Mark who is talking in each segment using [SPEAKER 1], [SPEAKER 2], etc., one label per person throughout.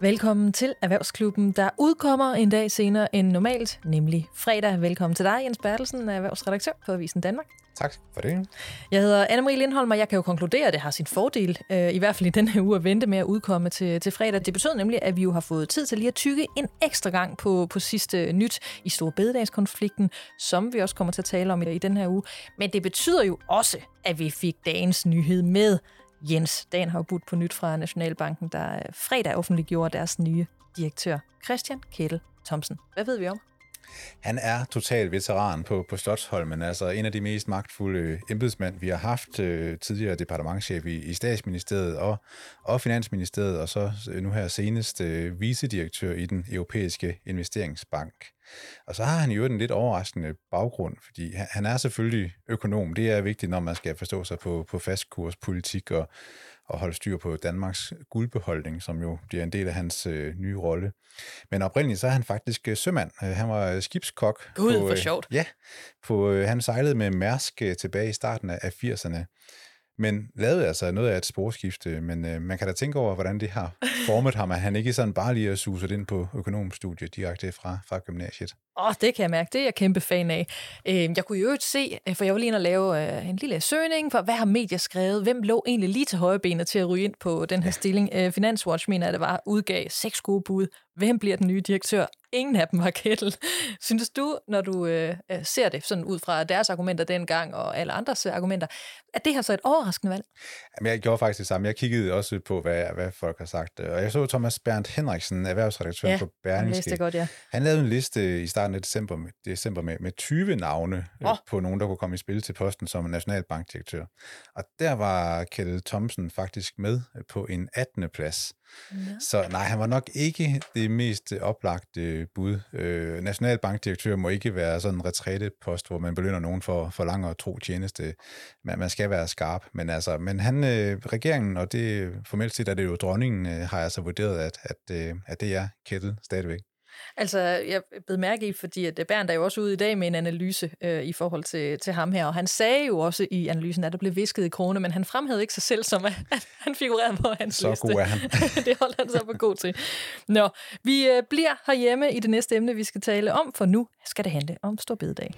[SPEAKER 1] Velkommen til Erhvervsklubben, der udkommer en dag senere end normalt, nemlig fredag. Velkommen til dig, Jens Bertelsen, erhvervsredaktør på Avisen Danmark.
[SPEAKER 2] Tak for det.
[SPEAKER 1] Jeg hedder Anne-Marie Lindholm, og jeg kan jo konkludere, at det har sin fordel, øh, i hvert fald i den her uge, at vente med at udkomme til, til fredag. Det betød nemlig, at vi jo har fået tid til lige at tykke en ekstra gang på, på sidste nyt i Store Bededagskonflikten, som vi også kommer til at tale om i, i den her uge. Men det betyder jo også, at vi fik dagens nyhed med. Jens, dagen har jo budt på nyt fra Nationalbanken, der øh, fredag offentliggjorde deres nye direktør, Christian Kettel Thomsen. Hvad ved vi om?
[SPEAKER 2] Han er total veteran på, på Slottholmen, altså en af de mest magtfulde øh, embedsmænd, vi har haft, øh, tidligere departementchef i, i statsministeriet og, og finansministeriet, og så øh, nu her senest øh, vicedirektør i den europæiske investeringsbank. Og så har han jo en lidt overraskende baggrund, fordi han er selvfølgelig økonom. Det er vigtigt, når man skal forstå sig på, på fastkurspolitik og, og holde styr på Danmarks guldbeholdning, som jo bliver en del af hans øh, nye rolle. Men oprindeligt så er han faktisk øh, sømand. Øh, han var skibskok.
[SPEAKER 1] Gud, på, for øh, sjovt.
[SPEAKER 2] Ja, på, øh, han sejlede med Mærsk øh, tilbage i starten af 80'erne men lavede altså noget af et sporskifte, men øh, man kan da tænke over, hvordan det har formet ham, at han ikke sådan bare lige suset ind på økonomstudiet direkte fra, fra gymnasiet.
[SPEAKER 1] Åh, oh, det kan jeg mærke. Det er jeg kæmpe fan af. Øh, jeg kunne jo ikke se, øh, for jeg var lige inde og lave øh, en lille søgning for, hvad har medier skrevet? Hvem lå egentlig lige til højre benet til at ryge ind på den her ja. stilling? Finanswatch mener, at det var udgav seks gode bud. Hvem bliver den nye direktør? Ingen af dem var Kettel. Synes du, når du øh, ser det sådan ud fra deres argumenter dengang og alle andres argumenter, at det har så et overraskende valg?
[SPEAKER 2] Jamen, jeg gjorde faktisk det samme. Jeg kiggede også på, hvad, hvad folk har sagt. Og jeg så Thomas Berndt Henriksen, erhvervsredaktør ja, på Berlingske.
[SPEAKER 1] Det godt, ja.
[SPEAKER 2] Han lavede en liste i starten af december, december med, med 20 navne oh. på nogen, der kunne komme i spil til posten som nationalbankdirektør. Og der var Kjell Thomsen faktisk med på en 18. plads. Ja. Så nej, han var nok ikke det mest oplagte bud. Øh, nationalbankdirektør må ikke være sådan en retrætepost, hvor man belønner nogen for, for lang og tro tjeneste. Man, man skal være skarp. Men, altså, men han, øh, regeringen, og det formelt set er det jo dronningen, øh, har altså vurderet, at, at, øh, at det er kættet stadigvæk.
[SPEAKER 1] Altså, jeg blev mærke i, fordi at Bernd er jo også ude i dag med en analyse øh, i forhold til, til ham her, og han sagde jo også i analysen, at der blev visket i krone, men han fremhævede ikke sig selv som, at han figurerede på hans
[SPEAKER 2] så
[SPEAKER 1] liste.
[SPEAKER 2] Så god er han.
[SPEAKER 1] det holder han så på god til. Nå, vi øh, bliver herhjemme i det næste emne, vi skal tale om, for nu skal det handle om Storbededag.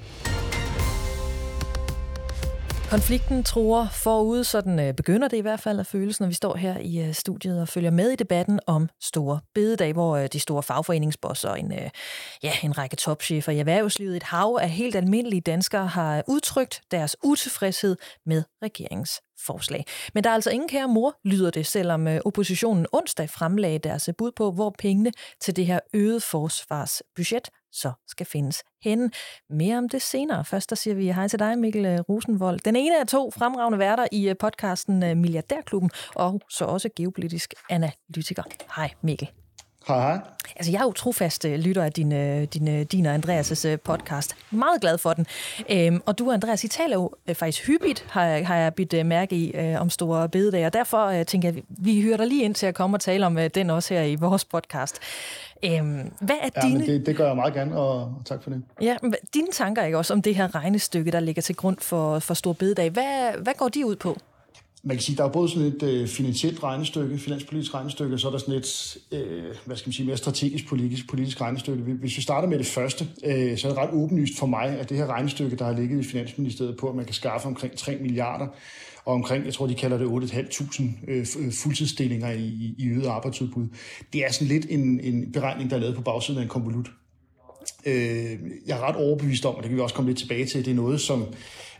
[SPEAKER 1] Konflikten tror forud, sådan øh, begynder det i hvert fald at føles, når vi står her i øh, studiet og følger med i debatten om store bededag, hvor øh, de store fagforeningsbosser og en, ja, en række topchefer i erhvervslivet, et hav af helt almindelige danskere, har udtrykt deres utilfredshed med regeringens forslag. Men der er altså ingen kære mor, lyder det, selvom oppositionen onsdag fremlagde deres bud på, hvor pengene til det her øget forsvarsbudget så skal findes henne. Mere om det senere. Først der siger vi hej til dig, Mikkel øh, Rosenvold. Den ene af to fremragende værter i øh, podcasten øh, Milliardærklubben, og så også geopolitisk analytiker. Hej Mikkel.
[SPEAKER 3] Hej, hej.
[SPEAKER 1] Altså, jeg er jo trofast lytter af din, din, din og Andreas' podcast. Meget glad for den. Øhm, og du, Andreas, I taler jo faktisk hyppigt, har jeg, har jeg bidt mærke i, om store bededag. Og derfor tænker jeg, vi hører dig lige ind til at komme og tale om den også her i vores podcast.
[SPEAKER 3] Øhm, hvad er ja, dine... det, det gør jeg meget gerne, og tak for det.
[SPEAKER 1] Ja, men dine tanker ikke også om det her regnestykke, der ligger til grund for, for Stor Bededag. Hvad, hvad går de ud på?
[SPEAKER 3] man kan sige, der er både sådan et øh, finansielt regnestykke, finanspolitisk regnestykke, og så er der sådan et, øh, hvad skal man sige, mere strategisk politisk, politisk regnestykke. Hvis vi starter med det første, øh, så er det ret åbenlyst for mig, at det her regnestykke, der har ligget i Finansministeriet på, at man kan skaffe omkring 3 milliarder, og omkring, jeg tror, de kalder det 8.500 øh, øh, fuldtidsstillinger i, i øget arbejdsudbud. Det er sådan lidt en, en beregning, der er lavet på bagsiden af en konvolut. Øh, jeg er ret overbevist om, og det kan vi også komme lidt tilbage til, det er noget, som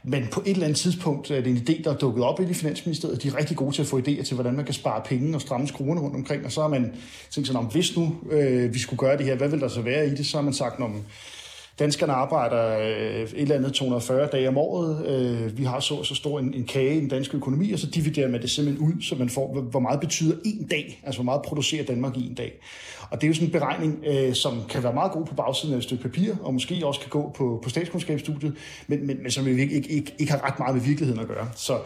[SPEAKER 3] men på et eller andet tidspunkt er det en idé, der er dukket op i Finansministeriet. De er rigtig gode til at få idéer til, hvordan man kan spare penge og stramme skruerne rundt omkring. Og så har man tænkt sådan, om hvis nu øh, vi skulle gøre det her, hvad vil der så være i det? Så har man sagt, om danskerne arbejder øh, et eller andet 240 dage om året. Øh, vi har så så stor en, en kage i den danske økonomi, og så dividerer man det simpelthen ud, så man får, hvor meget betyder en dag, altså hvor meget producerer Danmark i en dag. Og det er jo sådan en beregning, øh, som kan være meget god på bagsiden af et stykke papir, og måske også kan gå på, på statskundskabsstudiet, men, men, men som ikke, ikke, ikke, ikke har ret meget med virkeligheden at gøre. Så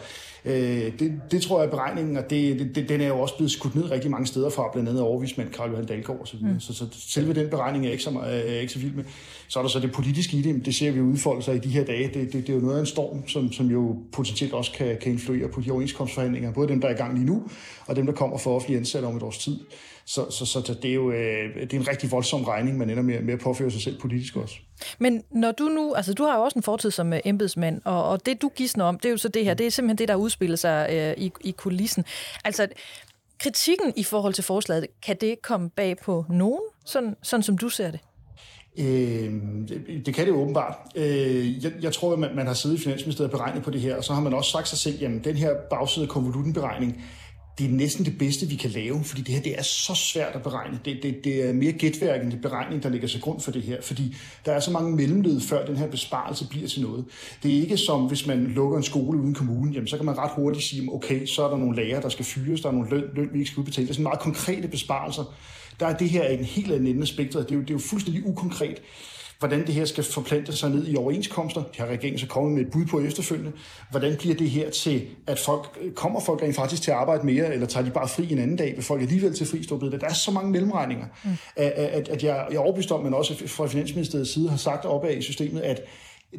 [SPEAKER 3] øh, det, det tror jeg er beregningen, og det, det, den er jo også blevet skudt ned rigtig mange steder fra, blandt andet overvismand Karl Johan Dahlgaard osv. Mm. Så, så selve den beregning er ikke så, er ikke så vild med. Så er der så det politiske i det, det ser vi udfolde sig i de her dage. Det, det, det er jo noget af en storm, som, som jo potentielt også kan, kan influere på de overenskomstforhandlinger, både dem, der er i gang lige nu, og dem, der kommer for offentlige ansatte om et års tid. Så, så, så det er jo øh, det er en rigtig voldsom regning, man ender med, med at påføre sig selv politisk også.
[SPEAKER 1] Men når du nu, altså du har jo også en fortid som uh, embedsmand, og, og det du gidsner om, det er jo så det her, det er simpelthen det, der udspiller sig uh, i, i kulissen. Altså, kritikken i forhold til forslaget, kan det komme bag på nogen, sådan, sådan som du ser det?
[SPEAKER 3] Øh, det, kan det åbenbart. Øh, jeg, jeg tror, at man, man har siddet i Finansministeriet og beregnet på det her, og så har man også sagt sig selv, jamen den her bagside konvolutenberegning, det er næsten det bedste, vi kan lave, fordi det her det er så svært at beregne. Det, det, det er mere gætværk end det beregning, der ligger til grund for det her, fordi der er så mange mellemled, før den her besparelse bliver til noget. Det er ikke som, hvis man lukker en skole uden kommunen, jamen så kan man ret hurtigt sige, okay, så er der nogle lærere, der skal fyres, der er nogle løn, løn vi ikke skal udbetale. Det er sådan meget konkrete besparelser. Der er det her en helt anden ende af spektret. Det er jo, det er jo fuldstændig ukonkret hvordan det her skal forplante sig ned i overenskomster. Det har regeringen så kommet med et bud på efterfølgende. Hvordan bliver det her til, at folk, kommer folk rent faktisk til at arbejde mere, eller tager de bare fri en anden dag? Vil folk alligevel til fri stå Der er så mange mellemregninger, mm. at, at, at jeg, jeg er overbevist om, men også fra Finansministeriets side har sagt opad i systemet, at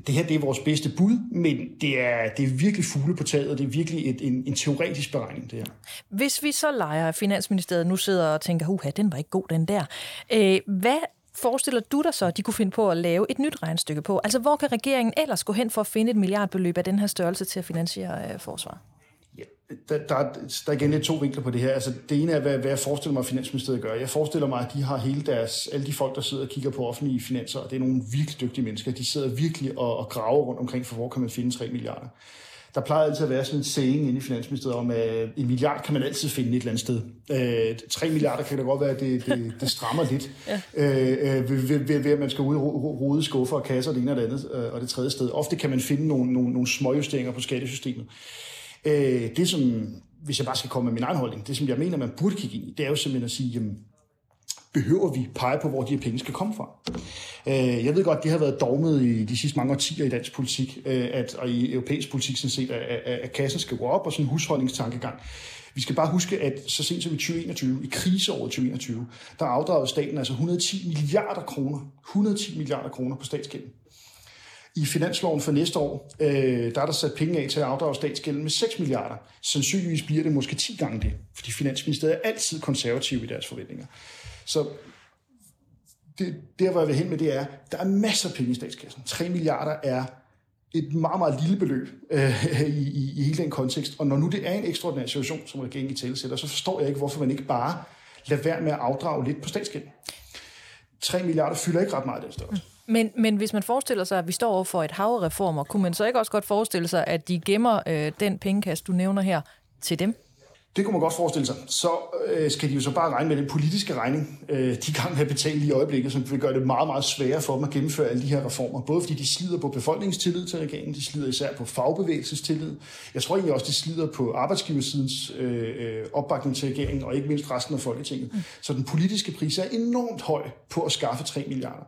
[SPEAKER 3] det her det er vores bedste bud, men det er, det er virkelig fugle på taget, og det er virkelig et, en, en teoretisk beregning, det her.
[SPEAKER 1] Hvis vi så leger, at Finansministeriet nu sidder og tænker, huha, den var ikke god, den der. Øh, hvad forestiller du dig så, at de kunne finde på at lave et nyt regnstykke på? Altså, hvor kan regeringen ellers gå hen for at finde et milliardbeløb af den her størrelse til at finansiere øh, forsvaret?
[SPEAKER 3] Ja, der, der, der er igen lidt to vinkler på det her. Altså, det ene er, hvad, hvad jeg forestiller mig, at Finansministeriet gør. Jeg forestiller mig, at de har hele deres, alle de folk, der sidder og kigger på offentlige finanser, og det er nogle virkelig dygtige mennesker. De sidder virkelig og, og graver rundt omkring, for hvor kan man finde 3 milliarder. Der plejer altid at være sådan en saying inde i Finansministeriet om, at en milliard kan man altid finde et eller andet sted. Øh, 3 milliarder kan det godt være, at det, det, det strammer lidt, ja. øh, øh ved, ved, ved, ved, at man skal ud rode skuffer og kasser det ene og det andet øh, og det tredje sted. Ofte kan man finde nogle, nogle, nogle småjusteringer på skattesystemet. Øh, det som, hvis jeg bare skal komme med min egen holdning, det som jeg mener, man burde kigge ind i, det er jo simpelthen at sige, jamen, behøver vi pege på, hvor de her penge skal komme fra. Øh, jeg ved godt, det har været dogmet i de sidste mange årtier i dansk politik, øh, at, og i europæisk politik sådan set, at, at kassen skal gå op, og sådan en husholdningstankegang. Vi skal bare huske, at så sent som i 2021, i kriseåret 2021, der afdragede staten altså 110 milliarder kroner, 110 milliarder kroner på statsgælden. I finansloven for næste år, øh, der er der sat penge af til at afdrage statsgælden med 6 milliarder. Sandsynligvis bliver det måske 10 gange det, fordi Finansministeriet er altid konservativ i deres forventninger. Så det, der, hvor jeg vil hen med det er, der er masser af penge i statskassen. 3 milliarder er et meget, meget lille beløb øh, i, i, i hele den kontekst. Og når nu det er en ekstraordinær situation, som regeringen i tale sætter, så forstår jeg ikke, hvorfor man ikke bare lader være med at afdrage lidt på statsgælden. 3 milliarder fylder ikke ret meget af den størrelse. Mm.
[SPEAKER 1] Men, men hvis man forestiller sig, at vi står over for et hav af reformer, kunne man så ikke også godt forestille sig, at de gemmer øh, den pengekasse, du nævner her, til dem?
[SPEAKER 3] Det kunne man godt forestille sig. Så øh, skal de jo så bare regne med den politiske regning, øh, de gang med at betale i øjeblikket, som vil gøre det meget, meget sværere for dem at gennemføre alle de her reformer. Både fordi de slider på befolkningstillid til regeringen, de slider især på fagbevægelsestillid. Jeg tror egentlig også, de slider på arbejdsgiversidens øh, øh opbakning til regeringen, og ikke mindst resten af Folketinget. Så den politiske pris er enormt høj på at skaffe 3 milliarder.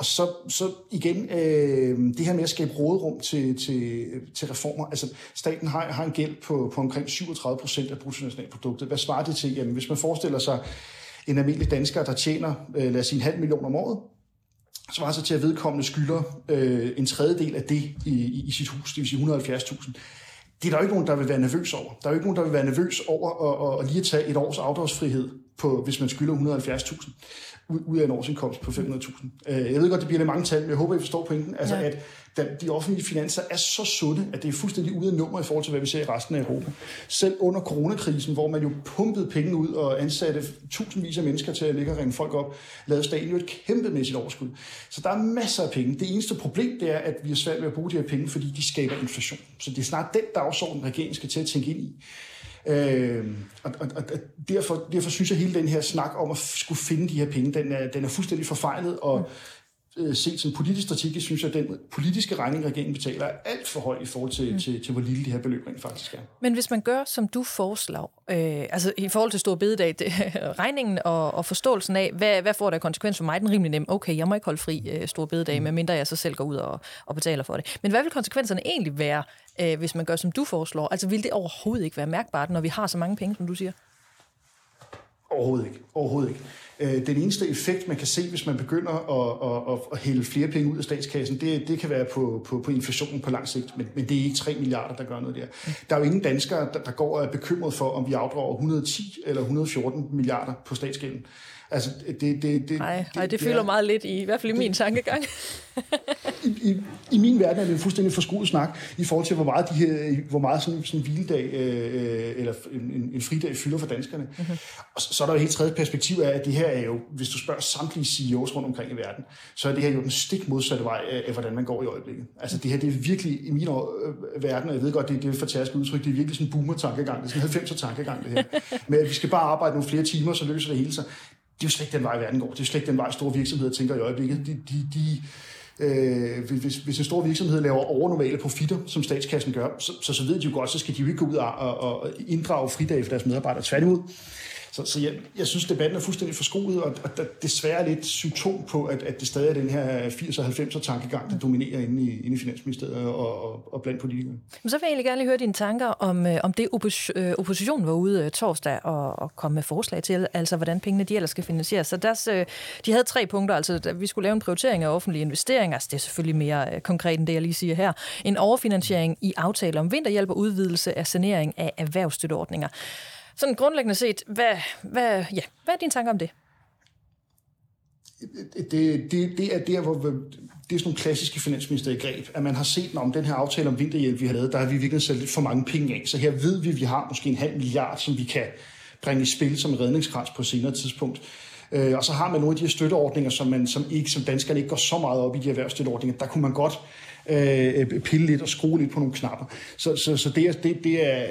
[SPEAKER 3] Og så, så igen, øh, det her med at skabe råderum til, til, til reformer. Altså, staten har, har en gæld på, på omkring 37 procent af bruttonationalproduktet. Hvad svarer det til? Jamen, hvis man forestiller sig en almindelig dansker, der tjener, øh, lad os sige, en halv million om året, så var så til, at vedkommende skylder øh, en tredjedel af det i, i, i sit hus, det vil sige 170.000 det er der jo ikke nogen, der vil være nervøs over. Der er jo ikke nogen, der vil være nervøs over at, at, at lige tage et års afdragsfrihed, på, hvis man skylder 170.000 ud af en årsindkomst på 500.000. Øh, jeg ved godt, det bliver lidt mange tal, men jeg håber, I forstår pointen. Altså, ja. at de offentlige finanser er så sunde, at det er fuldstændig ude af nummer i forhold til, hvad vi ser i resten af Europa. Selv under coronakrisen, hvor man jo pumpede penge ud og ansatte tusindvis af mennesker til at ligge og ringe folk op, lavede staten jo et kæmpemæssigt overskud. Så der er masser af penge. Det eneste problem, det er, at vi er svært ved at bruge de her penge, fordi de skaber inflation. Så det er snart den dagsorden, regeringen skal til at tænke ind i. Øh, og, og, og derfor, derfor synes jeg, at hele den her snak om at skulle finde de her penge, den er, den er fuldstændig forfejlet, og mm set som politisk strategisk, synes jeg, at den politiske regning, regeringen betaler, er alt for høj i forhold til, mm. til, til, hvor lille de her beløb rent faktisk er.
[SPEAKER 1] Men hvis man gør, som du foreslår, øh, altså i forhold til stor bededag, det, regningen og, og forståelsen af, hvad, hvad får der konsekvens for mig, den rimelig nem. Okay, jeg må ikke holde fri øh, stor bededag, mm. medmindre jeg så selv går ud og, og betaler for det. Men hvad vil konsekvenserne egentlig være, øh, hvis man gør, som du foreslår? Altså vil det overhovedet ikke være mærkbart, når vi har så mange penge, som du siger?
[SPEAKER 3] Overhovedet ikke. Overhovedet ikke. Øh, den eneste effekt, man kan se, hvis man begynder at, at, at, at hælde flere penge ud af statskassen, det, det kan være på, på, på inflationen på lang sigt, men, men det er ikke 3 milliarder, der gør noget der. Der er jo ingen danskere, der, der går og er bekymret for, om vi afdrager 110 eller 114 milliarder på statsgælden.
[SPEAKER 1] Altså, det, det, det, nej, nej, det, det fylder er, meget lidt i, i hvert fald i min tankegang.
[SPEAKER 3] I, i, I min verden er det en fuldstændig forskruet snak i forhold til, hvor meget, de her, hvor meget sådan, sådan en hviledag øh, eller en, en fridag fylder for danskerne. Mm-hmm. Og så, så er der jo et helt tredje perspektiv af, at det her er jo, hvis du spørger samtlige CEOs rundt omkring i verden, så er det her jo den stik modsatte vej af, af hvordan man går i øjeblikket. Altså det her, det er virkelig i min øh, verden, og jeg ved godt, det, det er et fantastisk udtryk, det er virkelig sådan en boomer-tankegang, det er sådan en 90'er tankegang det her. Men at vi skal bare arbejde nogle flere timer, så løser det hele sig det er jo slet ikke den vej, verden går. Det er jo slet ikke den vej, store virksomheder tænker i øjeblikket. De, de, de, øh, hvis, hvis en stor virksomhed laver overnormale profitter, som statskassen gør, så, så, så ved de jo godt, så skal de jo ikke gå ud og, og, og inddrage fridage for deres medarbejdere. Tværtimod, så, så jeg, jeg synes, debatten er fuldstændig forskruet, og, og der desværre lidt symptom på, at, at det stadig er den her 80'er og 90'er tankegang, der dominerer inde i, inde i Finansministeriet og, og, og blandt politikere.
[SPEAKER 1] Men så vil jeg egentlig gerne høre dine tanker om, øh, om det øh, oppositionen var ude øh, torsdag og, og komme med forslag til, altså hvordan pengene de ellers skal finansieres. Så deres, øh, de havde tre punkter, altså vi skulle lave en prioritering af offentlige investeringer, altså det er selvfølgelig mere øh, konkret end det, jeg lige siger her. En overfinansiering i aftale om vinterhjælp og udvidelse af sanering af erhvervsstøtteordninger. Sådan grundlæggende set, hvad, hvad, ja, hvad er dine tanker om det?
[SPEAKER 3] Det, det, det er der, hvor det er sådan nogle klassiske finansminister i greb, at man har set, om den her aftale om vinterhjælp, vi har lavet, der har vi virkelig sat lidt for mange penge af. Så her ved vi, at vi har måske en halv milliard, som vi kan bringe i spil som redningskrans på et senere tidspunkt. Øh, og så har man nogle af de her støtteordninger, som, man, som, ikke, som danskerne ikke går så meget op i, de erhvervsstøtteordninger. Der kunne man godt øh, pille lidt og skrue lidt på nogle knapper. Så, så, så det, er, det, det, er,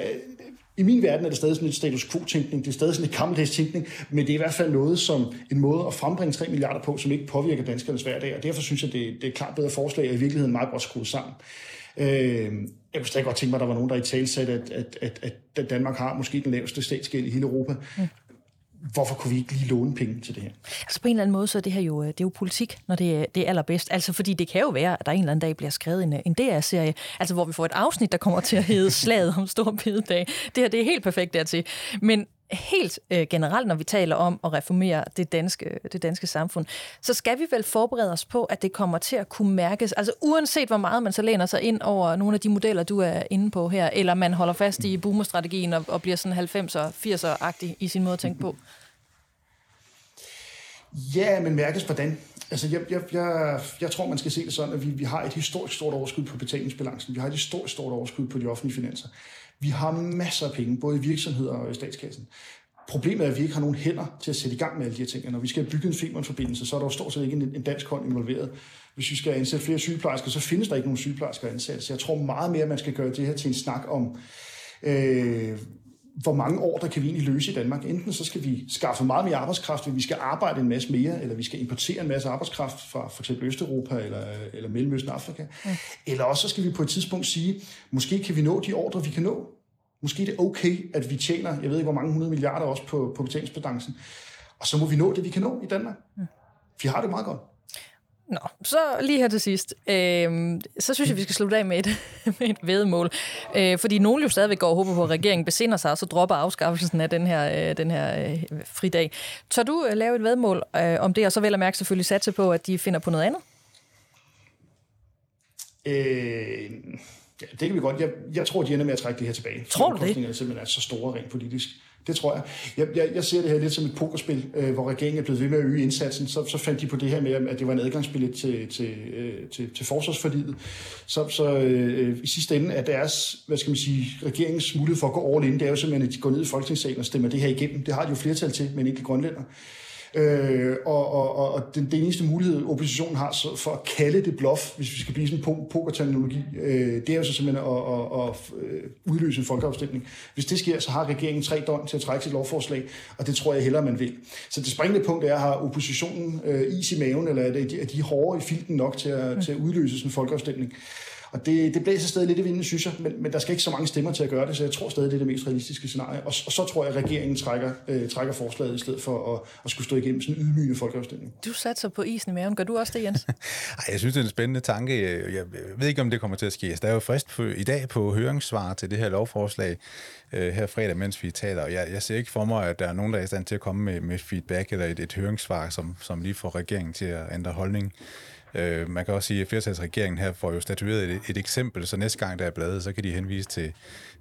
[SPEAKER 3] i min verden er det stadig sådan lidt status quo-tænkning, det er stadig sådan lidt gammeldags tænkning, men det er i hvert fald noget som en måde at frembringe 3 milliarder på, som ikke påvirker danskernes hverdag, og derfor synes jeg, det, det er klart bedre forslag, og i virkeligheden meget godt skruet sammen. Øh, jeg kunne stadig godt tænke mig, at der var nogen, der i tale sagde, at, at, at, at Danmark har måske den laveste statsgæld i hele Europa. Mm hvorfor kunne vi ikke lige låne penge til det her?
[SPEAKER 1] Altså på en eller anden måde, så er det her jo, det er jo politik, når det er, det er allerbedst. Altså fordi det kan jo være, at der en eller anden dag bliver skrevet en, en DR-serie, altså hvor vi får et afsnit, der kommer til at hedde Slaget om Stor Bededag. Det her, det er helt perfekt dertil. Men helt øh, generelt, når vi taler om at reformere det danske, det danske samfund, så skal vi vel forberede os på, at det kommer til at kunne mærkes. Altså uanset hvor meget man så læner sig ind over nogle af de modeller, du er inde på her, eller man holder fast i boomerstrategien og, og bliver sådan 90'er, 80'er-agtig i sin måde at tænke på.
[SPEAKER 3] Ja, men mærkes hvordan? Altså, jeg, jeg, jeg, jeg tror, man skal se det sådan, at vi, vi har et historisk stort overskud på betalingsbalancen. Vi har et historisk stort overskud på de offentlige finanser. Vi har masser af penge, både i virksomheder og i statskassen. Problemet er, at vi ikke har nogen hænder til at sætte i gang med alle de her ting. når vi skal bygge en Femern-forbindelse, så er der jo stort set ikke en, en dansk hånd involveret. Hvis vi skal ansætte flere sygeplejersker, så findes der ikke nogen sygeplejersker ansat. Så jeg tror meget mere, at man skal gøre det her til en snak om, øh, hvor mange år der kan vi egentlig løse i Danmark. Enten så skal vi skaffe meget mere arbejdskraft, vi skal arbejde en masse mere, eller vi skal importere en masse arbejdskraft fra for eksempel Østeuropa eller, eller Mellemøsten Afrika. Mm. Eller også så skal vi på et tidspunkt sige, måske kan vi nå de ordre, vi kan nå. Måske det er okay, at vi tjener, jeg ved ikke hvor mange hundrede milliarder også på, på betalingsbalancen. Og så må vi nå det, vi kan nå i Danmark. Mm. Vi har det meget godt.
[SPEAKER 1] Nå, så lige her til sidst. Øh, så synes jeg, vi skal slutte af med et, med et vedmål. Øh, fordi nogen jo stadigvæk går og håber på, at regeringen besinder sig, og så dropper afskaffelsen af den her, øh, den her øh, fridag. Tør du øh, lave et vedmål øh, om det, og så vil jeg mærke selvfølgelig satse på, at de finder på noget andet?
[SPEAKER 3] Øh, ja, det kan vi godt. Jeg, jeg tror, de ender med at trække det her tilbage.
[SPEAKER 1] Tror du det?
[SPEAKER 3] er simpelthen er så store rent politisk. Det tror jeg. Jeg, jeg, jeg ser det her lidt som et pokerspil, øh, hvor regeringen er blevet ved med at øge indsatsen. Så, så fandt de på det her med, at det var en adgangsbillet til, til, øh, til, til forsvarsforliget. Så, så øh, i sidste ende er deres, hvad skal man sige, regeringens mulighed for at gå all in, det er jo simpelthen, at de går ned i Folketingssalen og stemmer det her igennem. Det har de jo flertal til, men ikke grønlænder. Øh, og, og, og den, den eneste mulighed, oppositionen har så for at kalde det bluff, hvis vi skal blive sådan en pokerterminologi, øh, det er jo så simpelthen at, at, at øh, udløse en folkeafstemning. Hvis det sker, så har regeringen tre døgn til at trække sit lovforslag, og det tror jeg hellere, man vil. Så det springende punkt er, har oppositionen øh, is i maven, eller er, det, er de hårde i filten nok til at, til at udløse sådan en folkeafstemning? Og det, det blæser stadig lidt i vinden, synes jeg, men, men der skal ikke så mange stemmer til at gøre det, så jeg tror stadig, det er det mest realistiske scenarie. Og, og så tror jeg, at regeringen trækker, øh, trækker forslaget i stedet for at, at skulle stå igennem sådan en ydmygende folkeafstemning.
[SPEAKER 1] Du satser på isen i maven. Gør du også det, Jens?
[SPEAKER 2] Ej, jeg synes, det er en spændende tanke. Jeg ved ikke, om det kommer til at ske. Der er jo frist på, i dag på høringssvar til det her lovforslag øh, her fredag, mens vi taler. Og jeg, jeg ser ikke for mig, at der er nogen, der er i stand til at komme med, med feedback eller et, et høringssvar, som, som lige får regeringen til at ændre holdning. Øh, man kan også sige, at flertalsregeringen her får jo statueret et, et eksempel, så næste gang der er bladet, så kan de henvise til,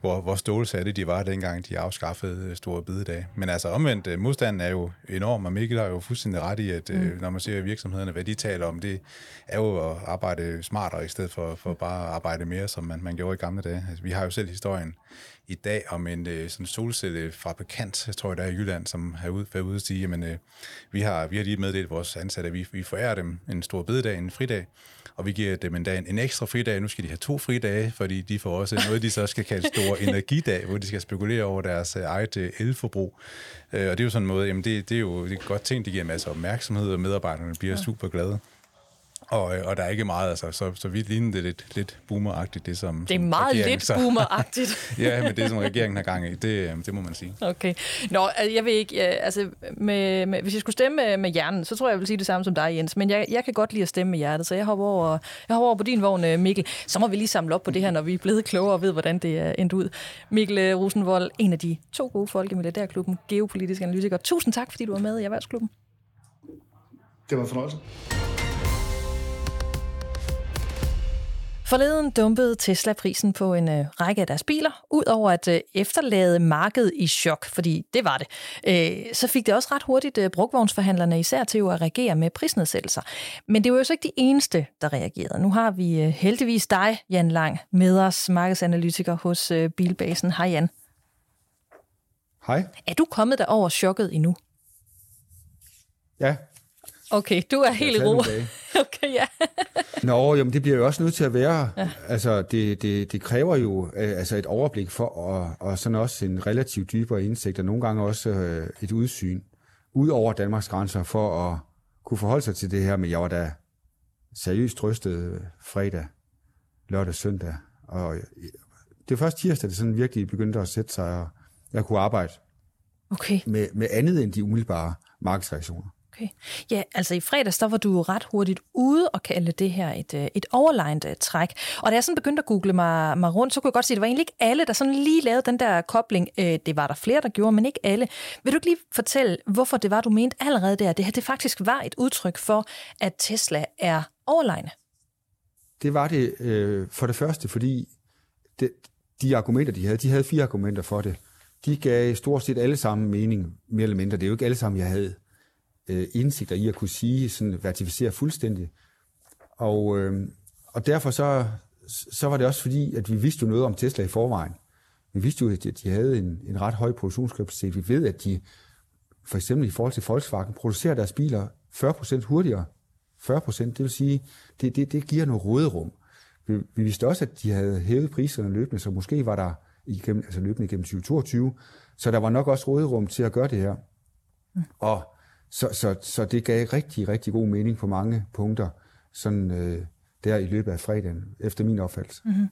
[SPEAKER 2] hvor, hvor stålsatte de var dengang, de afskaffede store bidedag. Men altså omvendt, øh, modstanden er jo enorm, og Mikkel har jo fuldstændig ret i, at øh, mm. når man ser virksomhederne, hvad de taler om, det er jo at arbejde smartere, i stedet for, for bare at arbejde mere, som man, man gjorde i gamle dage. Altså, vi har jo selv historien i dag om en øh, sådan solcellefabrikant, jeg tror jeg, der er i Jylland, som har ud, været ude og sige, at øh, vi, har, vi har lige meddelt vores ansatte, at vi, vi forærer dem en stor bededag, en fridag, og vi giver dem en, dag, en ekstra fridag. Nu skal de have to fridage, fordi de får også noget, de så skal kalde stor energidag, hvor de skal spekulere over deres øh, eget øh, elforbrug. Og det er jo sådan en måde, jamen det, det er jo det er godt ting, det giver masser af opmærksomhed, og medarbejderne bliver ja. super glade. Og, og der er ikke meget, altså, så, så vidt ligner det lidt, lidt boomeragtigt, det som
[SPEAKER 1] Det er som meget lidt så, boomeragtigt.
[SPEAKER 2] ja, men det som regeringen har gang i, det, det må man sige.
[SPEAKER 1] Okay. Nå, altså, jeg ved ikke, altså, med, med, hvis jeg skulle stemme med, hjernen, så tror jeg, jeg vil sige det samme som dig, Jens. Men jeg, jeg kan godt lide at stemme med hjertet, så jeg hopper over, jeg hopper over på din vogn, øh, Mikkel. Så må vi lige samle op på det her, når vi er blevet klogere og ved, hvordan det er endt ud. Mikkel øh, Rosenvold, en af de to gode folk i Milliardærklubben, geopolitisk analytiker. Tusind tak, fordi du var med i Erhvervsklubben.
[SPEAKER 3] Det var en fornøjelse.
[SPEAKER 1] Forleden dumpede Tesla prisen på en øh, række af deres biler, udover at øh, efterlade markedet i chok, fordi det var det. Øh, så fik det også ret hurtigt øh, brugvognsforhandlerne især til at reagere med prisnedsættelser. Men det var jo så ikke de eneste, der reagerede. Nu har vi øh, heldigvis dig, Jan Lang, med os, markedsanalytiker hos øh, Bilbasen. Hej Jan.
[SPEAKER 4] Hej.
[SPEAKER 1] Er du kommet der over chokket endnu?
[SPEAKER 4] Ja,
[SPEAKER 1] Okay, du er helt i ro. okay, ja.
[SPEAKER 4] Nå, jamen det bliver jo også nødt til at være. Ja. Altså, det, det, det kræver jo øh, altså et overblik for, og, og sådan også en relativt dybere indsigt, og nogle gange også øh, et udsyn ud over Danmarks grænser, for at kunne forholde sig til det her. Men jeg var da seriøst rystet fredag, lørdag, søndag. Og det var først tirsdag, det sådan virkelig begyndte at sætte sig, og jeg kunne arbejde
[SPEAKER 1] okay.
[SPEAKER 4] med, med andet end de umiddelbare markedsreaktioner.
[SPEAKER 1] Okay. Ja, altså i fredags, der var du ret hurtigt ude og kalde det her et, øh, et overlegnet øh, træk. Og da jeg sådan begyndte at google mig, mig rundt, så kunne jeg godt se, at det var egentlig ikke alle, der sådan lige lavede den der kobling. Øh, det var der flere, der gjorde, men ikke alle. Vil du ikke lige fortælle, hvorfor det var, du mente allerede der, det her det faktisk var et udtryk for, at Tesla er overlegnet?
[SPEAKER 4] Det var det øh, for det første, fordi det, de argumenter, de havde, de havde fire argumenter for det. De gav stort set alle sammen mening, mere eller mindre. Det er jo ikke alle sammen, jeg havde øh, indsigter i at kunne sige, sådan vertificere fuldstændig. Og, øh, og derfor så, så var det også fordi, at vi vidste jo noget om Tesla i forvejen. Vi vidste jo, at de havde en, en ret høj produktionskapacitet. Vi ved, at de for eksempel i forhold til Volkswagen producerer deres biler 40% hurtigere. 40%, det vil sige, det, det, det giver noget råderum. Vi, vi vidste også, at de havde hævet priserne løbende, så måske var der igennem, altså løbende igennem 2022, så der var nok også råderum til at gøre det her. Mm. Og så, så, så det gav rigtig, rigtig god mening på mange punkter, sådan øh, der i løbet af fredagen, efter min opfattelse. Mm-hmm.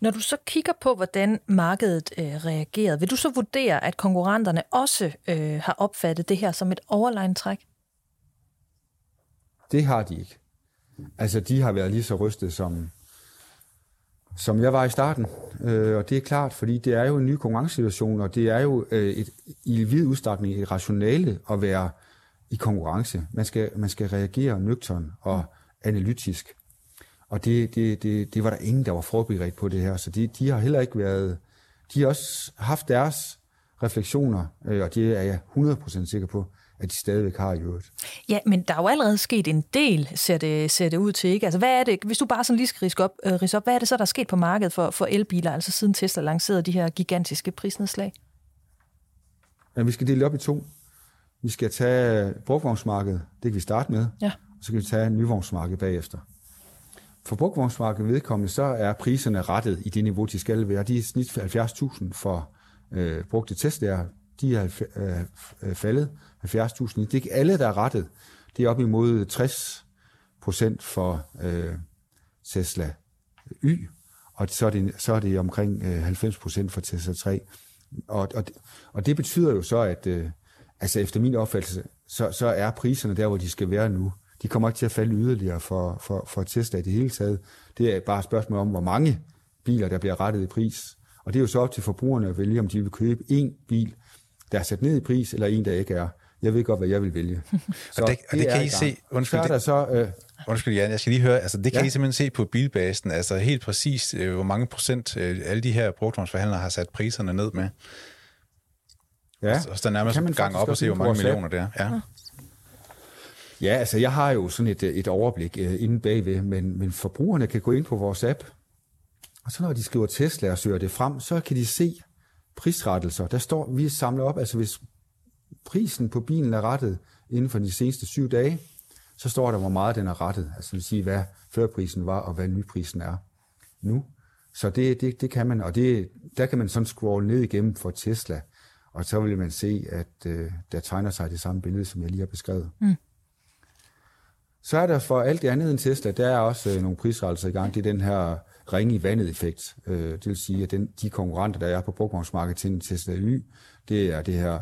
[SPEAKER 1] Når du så kigger på, hvordan markedet øh, reagerede, vil du så vurdere, at konkurrenterne også øh, har opfattet det her som et overline-træk?
[SPEAKER 4] Det har de ikke. Altså, de har været lige så rystet som, som jeg var i starten. Øh, og det er klart, fordi det er jo en ny konkurrencesituation, og det er jo øh, et, i vid udstrækning et rationale at være i konkurrence. Man skal, man skal reagere nøgtern og analytisk. Og det, det, det, det var der ingen, der var forberedt på det her. Så de, de har heller ikke været... De har også haft deres refleksioner, øh, og det er jeg 100% sikker på, at de stadigvæk har i øvrigt.
[SPEAKER 1] Ja, men der er jo allerede sket en del, ser det, ser det ud til. Ikke? Altså, hvad er det, hvis du bare sådan lige skal rise op, øh, rise op, hvad er det så, der er sket på markedet for, for elbiler, altså siden Tesla lancerede de her gigantiske prisnedslag?
[SPEAKER 4] Ja, vi skal dele op i to. Vi skal tage brugvognsmarkedet, det kan vi starte med,
[SPEAKER 1] ja.
[SPEAKER 4] og så kan vi tage nyvognsmarkedet bagefter. For brugvognsmarkedet vedkommende, så er priserne rettet i det niveau, de skal være. De er snit 70.000 for øh, brugte Teslaer. De er øh, øh faldet 70.000. Det er ikke alle, der er rettet. Det er op imod 60 procent for øh, Tesla Y, og så er det, så er det omkring 90 procent for Tesla 3. Og, og, og det betyder jo så, at altså efter min opfattelse, så, så er priserne der, hvor de skal være nu. De kommer ikke til at falde yderligere for, for, for Tesla i det hele taget. Det er bare et spørgsmål om, hvor mange biler, der bliver rettet i pris. Og det er jo så op til forbrugerne at vælge, om de vil købe en bil, der er sat ned i pris, eller en, der ikke er. Jeg ved godt, hvad jeg vil vælge.
[SPEAKER 2] Så og det, og det, det kan I se, undskyld, der så, øh, undskyld Jan, jeg skal lige høre, altså det kan ja. I simpelthen se på bilbasen, altså helt præcis, øh, hvor mange procent øh, alle de her brugtvognsforhandlere har sat priserne ned med. Ja, og så der nærmest gang op og se, hvor mange millioner det er. Ja.
[SPEAKER 4] Ja, altså jeg har jo sådan et, et overblik uh, inde bagved, men, men forbrugerne kan gå ind på vores app, og så når de skriver Tesla og søger det frem, så kan de se prisrettelser. Der står, vi samler op, altså hvis prisen på bilen er rettet inden for de seneste syv dage, så står der, hvor meget den er rettet. Altså det vil sige, hvad førprisen var, og hvad nyprisen er nu. Så det, det, det kan man, og det, der kan man sådan scrolle ned igennem for Tesla, og så vil man se, at øh, der tegner sig det samme billede, som jeg lige har beskrevet. Mm. Så er der for alt det andet end Tesla, der er også øh, nogle prisrettelser i gang. Det er den her ring i vandet effekt. Øh, det vil sige, at den, de konkurrenter, der er på brugtvognsmarkedet til Tesla Y, det er det her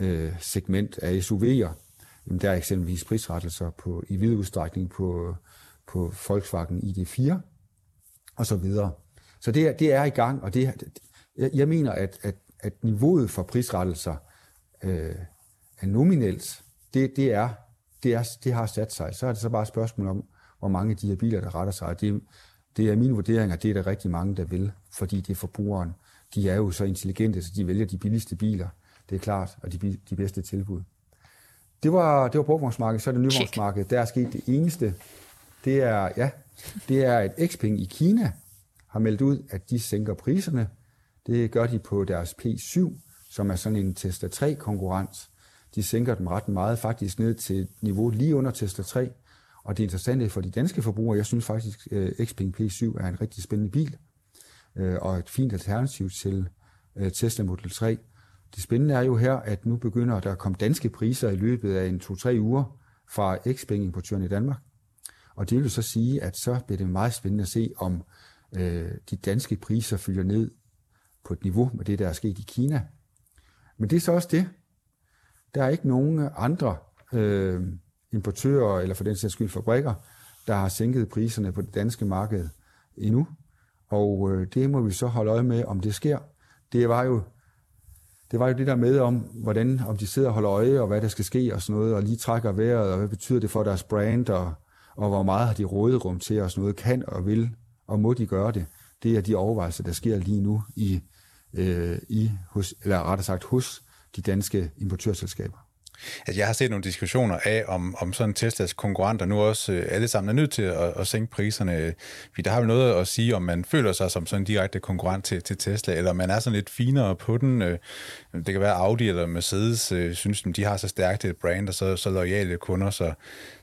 [SPEAKER 4] øh, segment af SUV'er. Jamen, der er eksempelvis prisrettelser på, i vid udstrækning på, på Volkswagen ID4 og så videre. Så det, det er i gang, og det, jeg, jeg mener, at, at, at niveauet for prisrettelser øh, er nominelt. Det, det, er, det, er, det har sat sig. Så er det så bare et spørgsmål om, hvor mange af de her biler, der retter sig. Det, det er min vurdering, at det er der rigtig mange, der vil, fordi det er forbrugeren. De er jo så intelligente, så de vælger de billigste biler. Det er klart, og de, de bedste tilbud. Det var, det var brugvognsmarkedet, så er det nyvognsmarkedet. Der er sket det eneste. Det er, ja, det er, at Xpeng i Kina har meldt ud, at de sænker priserne. Det gør de på deres P7, som er sådan en Tesla 3 konkurrent. De sænker dem ret meget, faktisk ned til niveau lige under Tesla 3. Og det interessante for de danske forbrugere, jeg synes faktisk, øh, at Xpeng P7 er en rigtig spændende bil, øh, og et fint alternativ til øh, Tesla Model 3. Det spændende er jo her, at nu begynder der at komme danske priser i løbet af en 2-3 uger fra Xpeng-importøren i Danmark. Og det vil så sige, at så bliver det meget spændende at se, om øh, de danske priser følger ned på et niveau med det, der er sket i Kina. Men det er så også det. Der er ikke nogen andre øh, importører, eller for den sags skyld fabrikker, der har sænket priserne på det danske marked endnu. Og øh, det må vi så holde øje med, om det sker. Det var jo det var jo det der med om, hvordan, om de sidder og holder øje, og hvad der skal ske og sådan noget, og lige trækker vejret, og hvad betyder det for deres brand, og, og hvor meget har de råderum til og sådan noget, kan og vil, og må de gøre det. Det er de overvejelser, der sker lige nu i, øh, i hos, eller rettere sagt hos de danske importørselskaber.
[SPEAKER 2] Altså, jeg har set nogle diskussioner af, om, om sådan Teslas konkurrenter nu også øh, alle sammen er nødt til at, at sænke priserne. Vi der har jo noget at sige, om man føler sig som sådan en direkte konkurrent til, til Tesla, eller om man er sådan lidt finere på den. Øh, det kan være Audi eller Mercedes, øh, synes de har så stærkt et brand og så, så lojale kunder, så,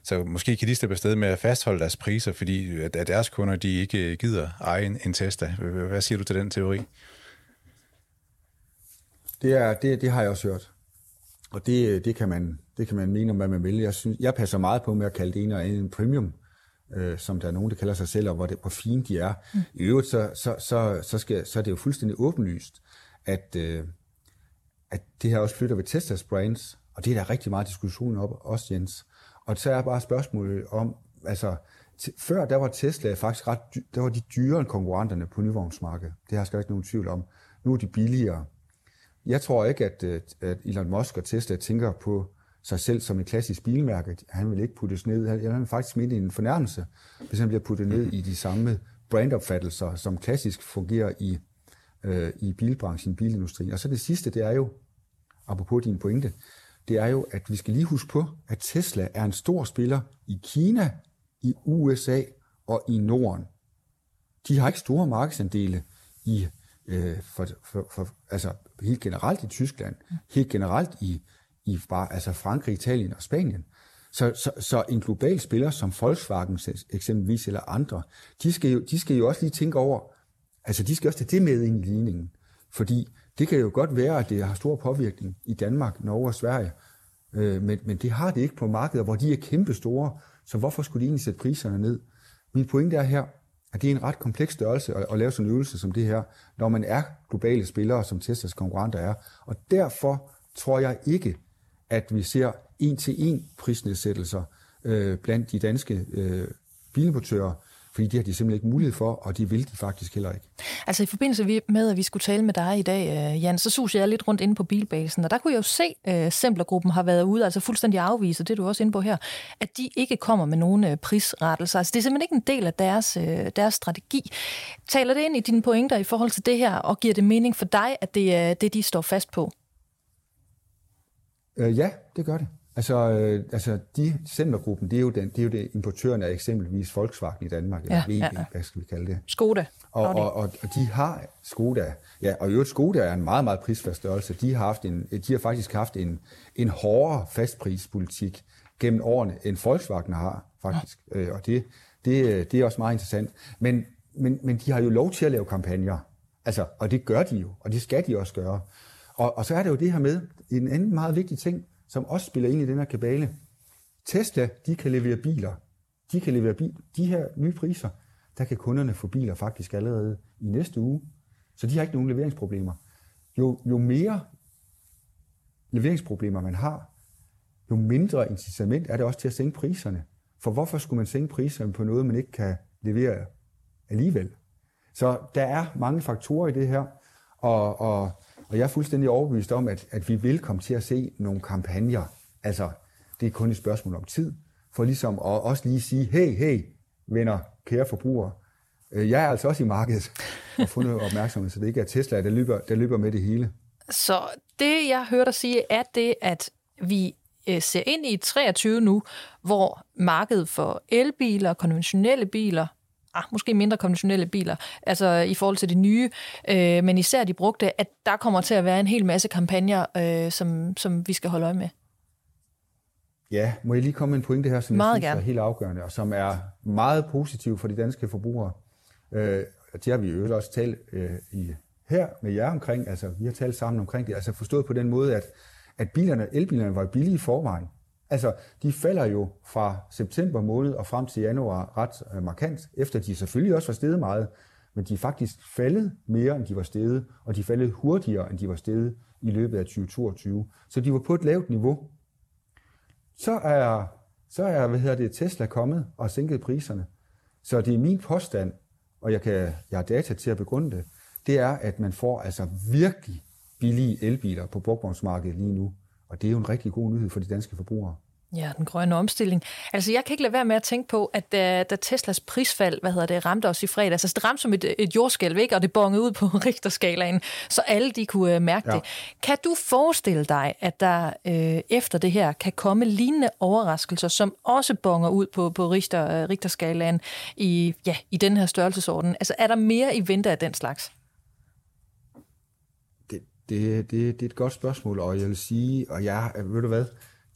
[SPEAKER 2] så måske kan de slippe afsted med at fastholde deres priser, fordi at, at deres kunder de ikke gider eje en, en Tesla. Hvad siger du til den teori?
[SPEAKER 4] Det, er, det, det har jeg også hørt. Og det, det, kan man, det kan man mene om, hvad man vil. Jeg, synes, jeg passer meget på med at kalde det ene og andet en premium, øh, som der er nogen, der kalder sig selv, og hvor, det, hvor fine de er. Mm. I øvrigt, så, så, så, så, skal, så er det jo fuldstændig åbenlyst, at, øh, at det her også flytter ved Teslas brands, og det er der rigtig meget diskussion op, også Jens. Og så er bare spørgsmålet om, altså, før der var Tesla faktisk ret, der var de dyrere end konkurrenterne på nyvognsmarkedet. Det har jeg ikke nogen tvivl om. Nu er de billigere. Jeg tror ikke, at, øh, at Elon Musk og Tesla tænker på sig selv som et klassisk bilmærke. Han vil ikke puttes ned. Han vil faktisk mene en fornærmelse, hvis han bliver puttet ned i de samme brandopfattelser, som klassisk fungerer i, øh, i bilbranchen, bilindustrien. Og så det sidste, det er jo, apropos din pointe, det er jo, at vi skal lige huske på, at Tesla er en stor spiller i Kina, i USA og i Norden. De har ikke store markedsandele i øh, for, for, for, altså helt generelt i Tyskland, helt generelt i, i bare, altså Frankrig, Italien og Spanien. Så, så, så en global spiller som Volkswagen eksempelvis eller andre, de skal, jo, de skal jo også lige tænke over, altså de skal også tage det med ind i ligningen. Fordi det kan jo godt være, at det har stor påvirkning i Danmark, Norge og Sverige, øh, men, men det har det ikke på markeder, hvor de er kæmpe store, så hvorfor skulle de egentlig sætte priserne ned? Min pointe er her, at det er en ret kompleks størrelse at, at lave sådan en øvelse som det her, når man er globale spillere, som Teslas konkurrenter er. Og derfor tror jeg ikke, at vi ser en-til-en prisnedsættelser øh, blandt de danske øh, bilimportører, fordi det har de simpelthen ikke mulighed for, og det vil de faktisk heller ikke.
[SPEAKER 1] Altså i forbindelse med, at vi skulle tale med dig i dag, øh, Jan, så sus jeg lidt rundt inde på bilbasen, og der kunne jeg jo se, at uh, Semplergruppen har været ude, altså fuldstændig afvise, det er du også inde på her, at de ikke kommer med nogen uh, prisrettelser. Altså det er simpelthen ikke en del af deres, deres strategi. Taler det ind i dine pointer i forhold til det her, og giver det mening for dig, at det er det, de står fast på?
[SPEAKER 4] Uh, ja, det gør det. Altså, øh, altså de Centergruppen, det er jo, den, det er jo det importøren af eksempelvis Volkswagen i Danmark, eller ja, VB, ja, ja. hvad skal vi kalde det?
[SPEAKER 1] Skoda.
[SPEAKER 4] Og, og, og, og de har, Skoda, ja, og i øvrigt Skoda er en meget, meget prisfast størrelse. De har, haft en, de har faktisk haft en, en hårdere fastprispolitik gennem årene, end Volkswagen har, faktisk. Ja. Øh, og det, det, det er også meget interessant. Men, men, men de har jo lov til at lave kampagner. Altså, og det gør de jo, og det skal de også gøre. Og, og så er det jo det her med, en anden meget vigtig ting, som også spiller ind i den her kabale. Tesla, de kan levere biler. De kan levere bil. De her nye priser, der kan kunderne få biler faktisk allerede i næste uge. Så de har ikke nogen leveringsproblemer. Jo, jo mere leveringsproblemer man har, jo mindre incitament er det også til at sænke priserne. For hvorfor skulle man sænke priserne på noget, man ikke kan levere alligevel? Så der er mange faktorer i det her, og, og og jeg er fuldstændig overbevist om, at, at vi vil komme til at se nogle kampagner. Altså, det er kun et spørgsmål om tid, for ligesom at også lige sige, hey, hey, venner, kære forbrugere, øh, jeg er altså også i markedet og fundet opmærksomhed, så det ikke er Tesla, der løber, der løber med det hele.
[SPEAKER 1] Så det, jeg hører dig sige, er det, at vi øh, ser ind i 23 nu, hvor markedet for elbiler, og konventionelle biler, ah, måske mindre konventionelle biler, altså i forhold til de nye, øh, men især de brugte, at der kommer til at være en hel masse kampagner, øh, som, som vi skal holde øje med.
[SPEAKER 4] Ja, må jeg lige komme med en pointe her, som meget jeg synes gerne. er helt afgørende, og som er meget positiv for de danske forbrugere. Øh, det har vi jo også talt øh, i, her med jer omkring, altså vi har talt sammen omkring det, altså forstået på den måde, at, at bilerne, elbilerne var billige i forvejen. Altså, de falder jo fra september måned og frem til januar ret øh, markant, efter de selvfølgelig også var steget meget, men de er faktisk faldet mere, end de var steget, og de er faldet hurtigere, end de var steget i løbet af 2022. Så de var på et lavt niveau. Så er, så er hvad hedder det, Tesla kommet og sænket priserne. Så det er min påstand, og jeg, kan, jeg har data til at begrunde det, det er, at man får altså virkelig billige elbiler på brugtvognsmarkedet lige nu. Og det er jo en rigtig god nyhed for de danske forbrugere.
[SPEAKER 1] Ja, den grønne omstilling. Altså, jeg kan ikke lade være med at tænke på, at da, da Teslas prisfald, hvad hedder det, ramte os i fredag, altså det ramte som et, et jordskælv, ikke? og det bongede ud på Richterskalaen, så alle de kunne uh, mærke ja. det. Kan du forestille dig, at der uh, efter det her kan komme lignende overraskelser, som også bonger ud på, på Richter, uh, Richterskalaen i, ja, i den her størrelsesorden? Altså, er der mere i vente af den slags?
[SPEAKER 4] Det, det, det er et godt spørgsmål, og jeg vil sige, og jeg, ved du hvad,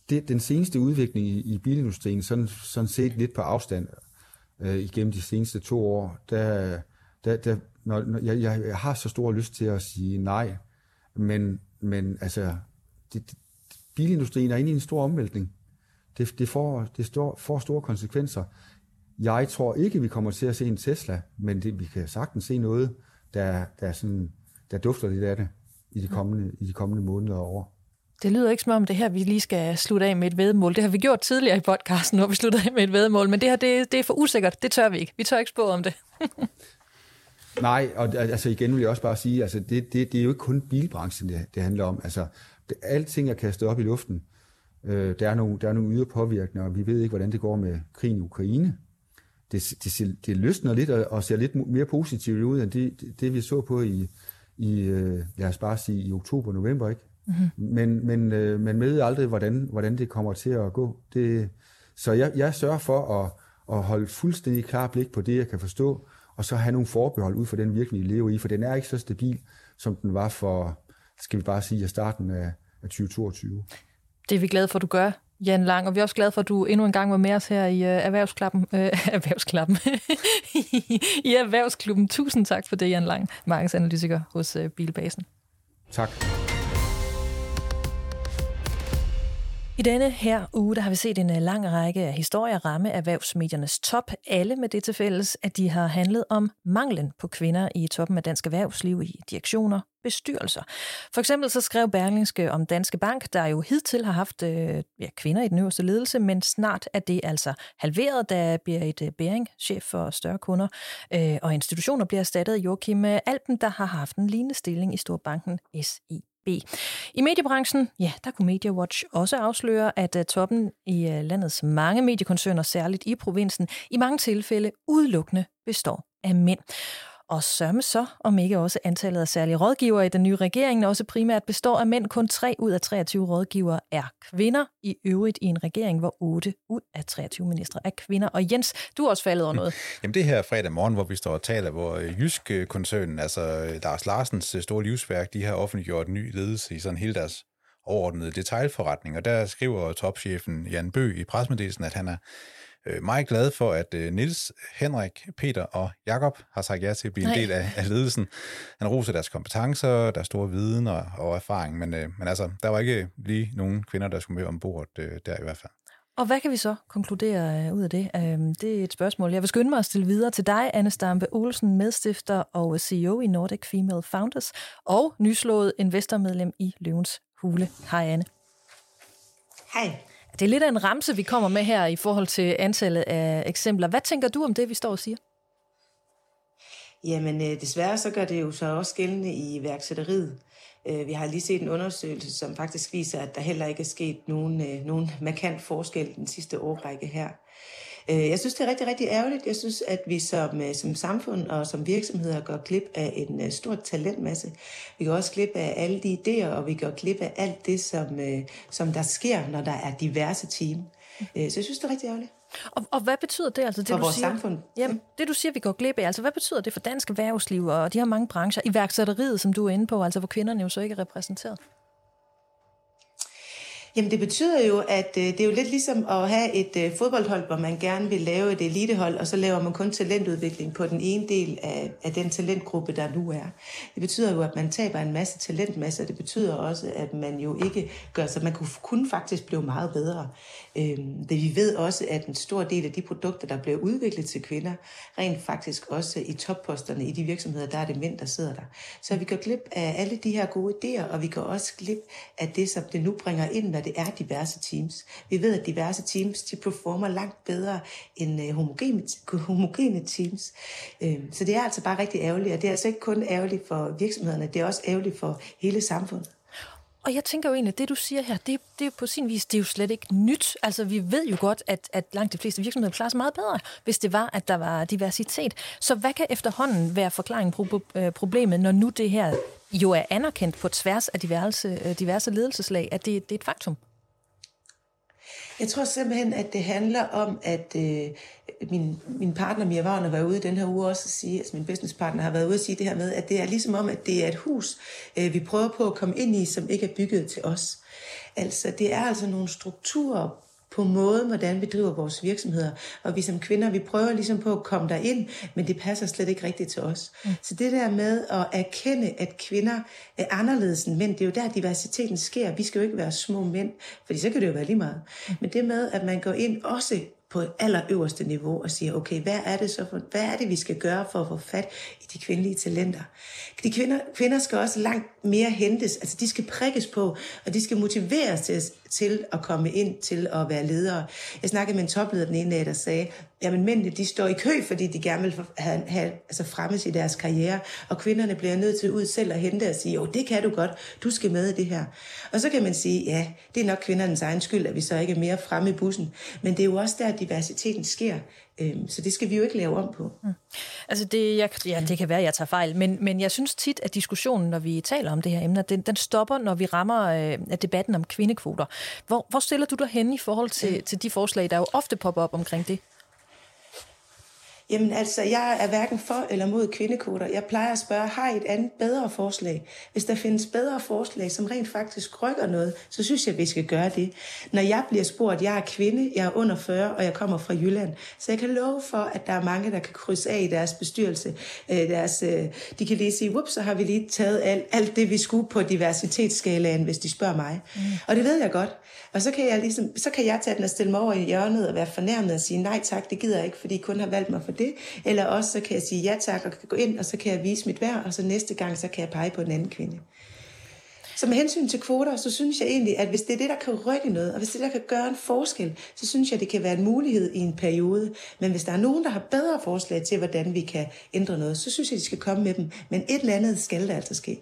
[SPEAKER 4] det, den seneste udvikling i, i bilindustrien, sådan, sådan set lidt på afstand øh, igennem de seneste to år, der, der, der når, når jeg, jeg har så stor lyst til at sige nej, men, men altså, det, det, bilindustrien er inde i en stor omvæltning. Det, det, får, det står, får store konsekvenser. Jeg tror ikke, vi kommer til at se en Tesla, men det, vi kan sagtens se noget, der, der, sådan, der dufter lidt af det i de kommende, i de kommende måneder og år.
[SPEAKER 1] Det lyder ikke som om det her, vi lige skal slutte af med et vedmål. Det har vi gjort tidligere i podcasten, hvor vi sluttede af med et vedmål, men det her, det, det er for usikkert. Det tør vi ikke. Vi tør ikke spå om det.
[SPEAKER 4] Nej, og altså igen vil jeg også bare sige, altså det, det, det er jo ikke kun bilbranchen, det, det handler om. Altså, det, alting er kastet op i luften. Øh, der, er nogle, der er nogle ydre påvirkninger, og vi ved ikke, hvordan det går med krigen i Ukraine. Det, det, det løsner lidt og, og ser lidt mere positivt ud, end det, det, det vi så på i, i, øh, lad os bare sige, i oktober-november, ikke? Mm-hmm. Men, men øh, man ved aldrig, hvordan, hvordan det kommer til at gå. Det, så jeg, jeg sørger for at, at holde fuldstændig klar blik på det, jeg kan forstå, og så have nogle forbehold ud for den virkelighed, vi lever i, for den er ikke så stabil, som den var for, skal vi bare sige, i starten af, af 2022.
[SPEAKER 1] Det er vi glade for, at du gør, Jan Lang, og vi er også glade for, at du endnu en gang var med os her i uh, Erhvervsklappen. Uh, erhvervsklappen. I Erhvervsklubben. Tusind tak for det, Jan Lang, markedsanalytiker hos uh, Bilbasen.
[SPEAKER 4] Tak.
[SPEAKER 1] I denne her uge der har vi set en øh, lang række af historier ramme erhvervsmediernes top, alle med det til fælles, at de har handlet om manglen på kvinder i toppen af dansk erhvervsliv i direktioner, bestyrelser. For eksempel så skrev Berlingske om Danske Bank, der jo hidtil har haft øh, ja, kvinder i den øverste ledelse, men snart er det altså halveret, da Berit øh, Bering, chef for større kunder øh, og institutioner, bliver erstattet af Joachim Alpen, der har haft en lignende stilling i Storbanken SI. B. I mediebranchen, ja, der kunne MediaWatch også afsløre, at øh, toppen i øh, landets mange mediekoncerner, særligt i provinsen, i mange tilfælde udelukkende består af mænd. Og sørme så, om ikke også antallet af særlige rådgivere i den nye regering også primært består af mænd. Kun 3 ud af 23 rådgivere er kvinder. I øvrigt i en regering, hvor 8 ud af 23 ministre er kvinder. Og Jens, du er også faldet over noget.
[SPEAKER 2] Jamen det her fredag morgen, hvor vi står og taler, hvor øh, Jysk-koncernen, øh, altså øh, Lars Larsens store livsværk, de har offentliggjort ny ledelse i sådan hele deres overordnede detailforretning. Og der skriver topchefen Jan Bø i presmeddelelsen, at han er øh, meget glad for, at øh, Nils, Henrik, Peter og Jakob har sagt ja til at blive Nej. en del af, af ledelsen. Han roser deres kompetencer, deres store viden og, og erfaring, men, øh, men altså, der var ikke lige nogen kvinder, der skulle med ombord øh, der i hvert fald.
[SPEAKER 1] Og hvad kan vi så konkludere øh, ud af det? Øhm, det er et spørgsmål. Jeg vil skynde mig at stille videre til dig, Anne Stampe Olsen, medstifter og CEO i Nordic Female Founders, og nyslået investormedlem i Løvens Hule. Hej Anne.
[SPEAKER 5] Hej.
[SPEAKER 1] Det er lidt af en ramse, vi kommer med her i forhold til antallet af eksempler. Hvad tænker du om det, vi står og siger?
[SPEAKER 5] Jamen, øh, desværre så gør det jo så også gældende i værksætteriet. Øh, vi har lige set en undersøgelse, som faktisk viser, at der heller ikke er sket nogen, øh, nogen markant forskel den sidste årrække her. Øh, jeg synes, det er rigtig, rigtig ærgerligt. Jeg synes, at vi som, øh, som samfund og som virksomheder går glip af en øh, stor talentmasse. Vi går også glip af alle de idéer, og vi går glip af alt det, som, som der sker, når der er diverse team. Så jeg synes, det er rigtig ærgerligt.
[SPEAKER 1] Og, og hvad betyder det? Altså det
[SPEAKER 5] for
[SPEAKER 1] du
[SPEAKER 5] vores
[SPEAKER 1] siger,
[SPEAKER 5] samfund.
[SPEAKER 1] Jamen, det du siger, vi går glip af, altså hvad betyder det for dansk erhvervsliv og de her mange brancher, iværksætteriet, som du er inde på, altså hvor kvinderne jo så ikke er repræsenteret?
[SPEAKER 5] Jamen det betyder jo, at øh, det er jo lidt ligesom at have et øh, fodboldhold, hvor man gerne vil lave et elitehold, og så laver man kun talentudvikling på den ene del af, af den talentgruppe, der nu er. Det betyder jo, at man taber en masse talentmasse, og det betyder også, at man jo ikke gør så man kunne, kunne faktisk blive meget bedre. Øhm, det vi ved også, at en stor del af de produkter, der bliver udviklet til kvinder, rent faktisk også i topposterne i de virksomheder, der er det mænd, der sidder der. Så vi går glip af alle de her gode idéer, og vi går også glip af det, som det nu bringer ind, når det er diverse teams. Vi ved, at diverse teams, de performer langt bedre end øh, homogene, homogene teams. Øhm, så det er altså bare rigtig ærgerligt, og det er altså ikke kun ærgerligt for virksomhederne, det er også ærgerligt for hele samfundet.
[SPEAKER 1] Og jeg tænker jo egentlig, at det du siger her, det, det er på sin vis, det er jo slet ikke nyt. Altså vi ved jo godt, at, at langt de fleste virksomheder klarer sig meget bedre, hvis det var, at der var diversitet. Så hvad kan efterhånden være forklaringen på øh, problemet, når nu det her jo er anerkendt på tværs af diverse, øh, diverse ledelseslag, at det, det er et faktum?
[SPEAKER 5] Jeg tror simpelthen, at det handler om, at øh, min, min partner Mia Wagner var ude den her uge også at sige, altså min businesspartner har været ude at sige det her med, at det er ligesom om, at det er et hus, øh, vi prøver på at komme ind i, som ikke er bygget til os. Altså, det er altså nogle strukturer på måden, hvordan vi driver vores virksomheder. Og vi som kvinder, vi prøver ligesom på at komme ind, men det passer slet ikke rigtigt til os. Mm. Så det der med at erkende, at kvinder er anderledes end mænd, det er jo der diversiteten sker. Vi skal jo ikke være små mænd, fordi så kan det jo være lige meget. Mm. Men det med, at man går ind også på allerøverste niveau og siger, okay, hvad er det så for, hvad er det, vi skal gøre for at få fat i de kvindelige talenter? De kvinder, kvinder skal også langt mere hentes, altså de skal prikkes på, og de skal motiveres til, til at komme ind til at være ledere. Jeg snakkede med en topleder den ene dag, der sagde, jamen mændene, de står i kø, fordi de gerne vil have, have altså fremmes i deres karriere, og kvinderne bliver nødt til ud selv at hente og sige, jo, det kan du godt, du skal med i det her. Og så kan man sige, ja, det er nok kvindernes egen skyld, at vi så ikke er mere fremme i bussen, men det er jo også der, at diversiteten sker. Øhm, så det skal vi jo ikke lave om på. Mm.
[SPEAKER 1] Altså det, jeg, ja, det kan være, at jeg tager fejl, men, men jeg synes tit, at diskussionen, når vi taler om det her emne, den, den stopper, når vi rammer øh, debatten om kvindekvoter. Hvor, hvor stiller du dig hen i forhold til, til de forslag, der jo ofte popper op omkring det?
[SPEAKER 5] Jamen altså, jeg er hverken for eller mod kvindekvoter. Jeg plejer at spørge, har I et andet bedre forslag? Hvis der findes bedre forslag, som rent faktisk rykker noget, så synes jeg, vi skal gøre det. Når jeg bliver spurgt, jeg er kvinde, jeg er under 40, og jeg kommer fra Jylland, så jeg kan love for, at der er mange, der kan krydse af i deres bestyrelse. Øh, deres, øh, de kan lige sige, whoops, så har vi lige taget alt, alt det, vi skulle på diversitetsskalaen, hvis de spørger mig. Mm. Og det ved jeg godt. Og så kan jeg, ligesom, så kan jeg tage den og stille mig over i hjørnet og være fornærmet og sige, nej tak, det gider jeg ikke, fordi I kun har valgt mig for det. Eller også så kan jeg sige ja tak og kan gå ind, og så kan jeg vise mit værd, og så næste gang, så kan jeg pege på en anden kvinde. Så med hensyn til kvoter, så synes jeg egentlig, at hvis det er det, der kan rykke noget, og hvis det der kan gøre en forskel, så synes jeg, det kan være en mulighed i en periode. Men hvis der er nogen, der har bedre forslag til, hvordan vi kan ændre noget, så synes jeg, de skal komme med dem. Men et eller andet skal der altså ske.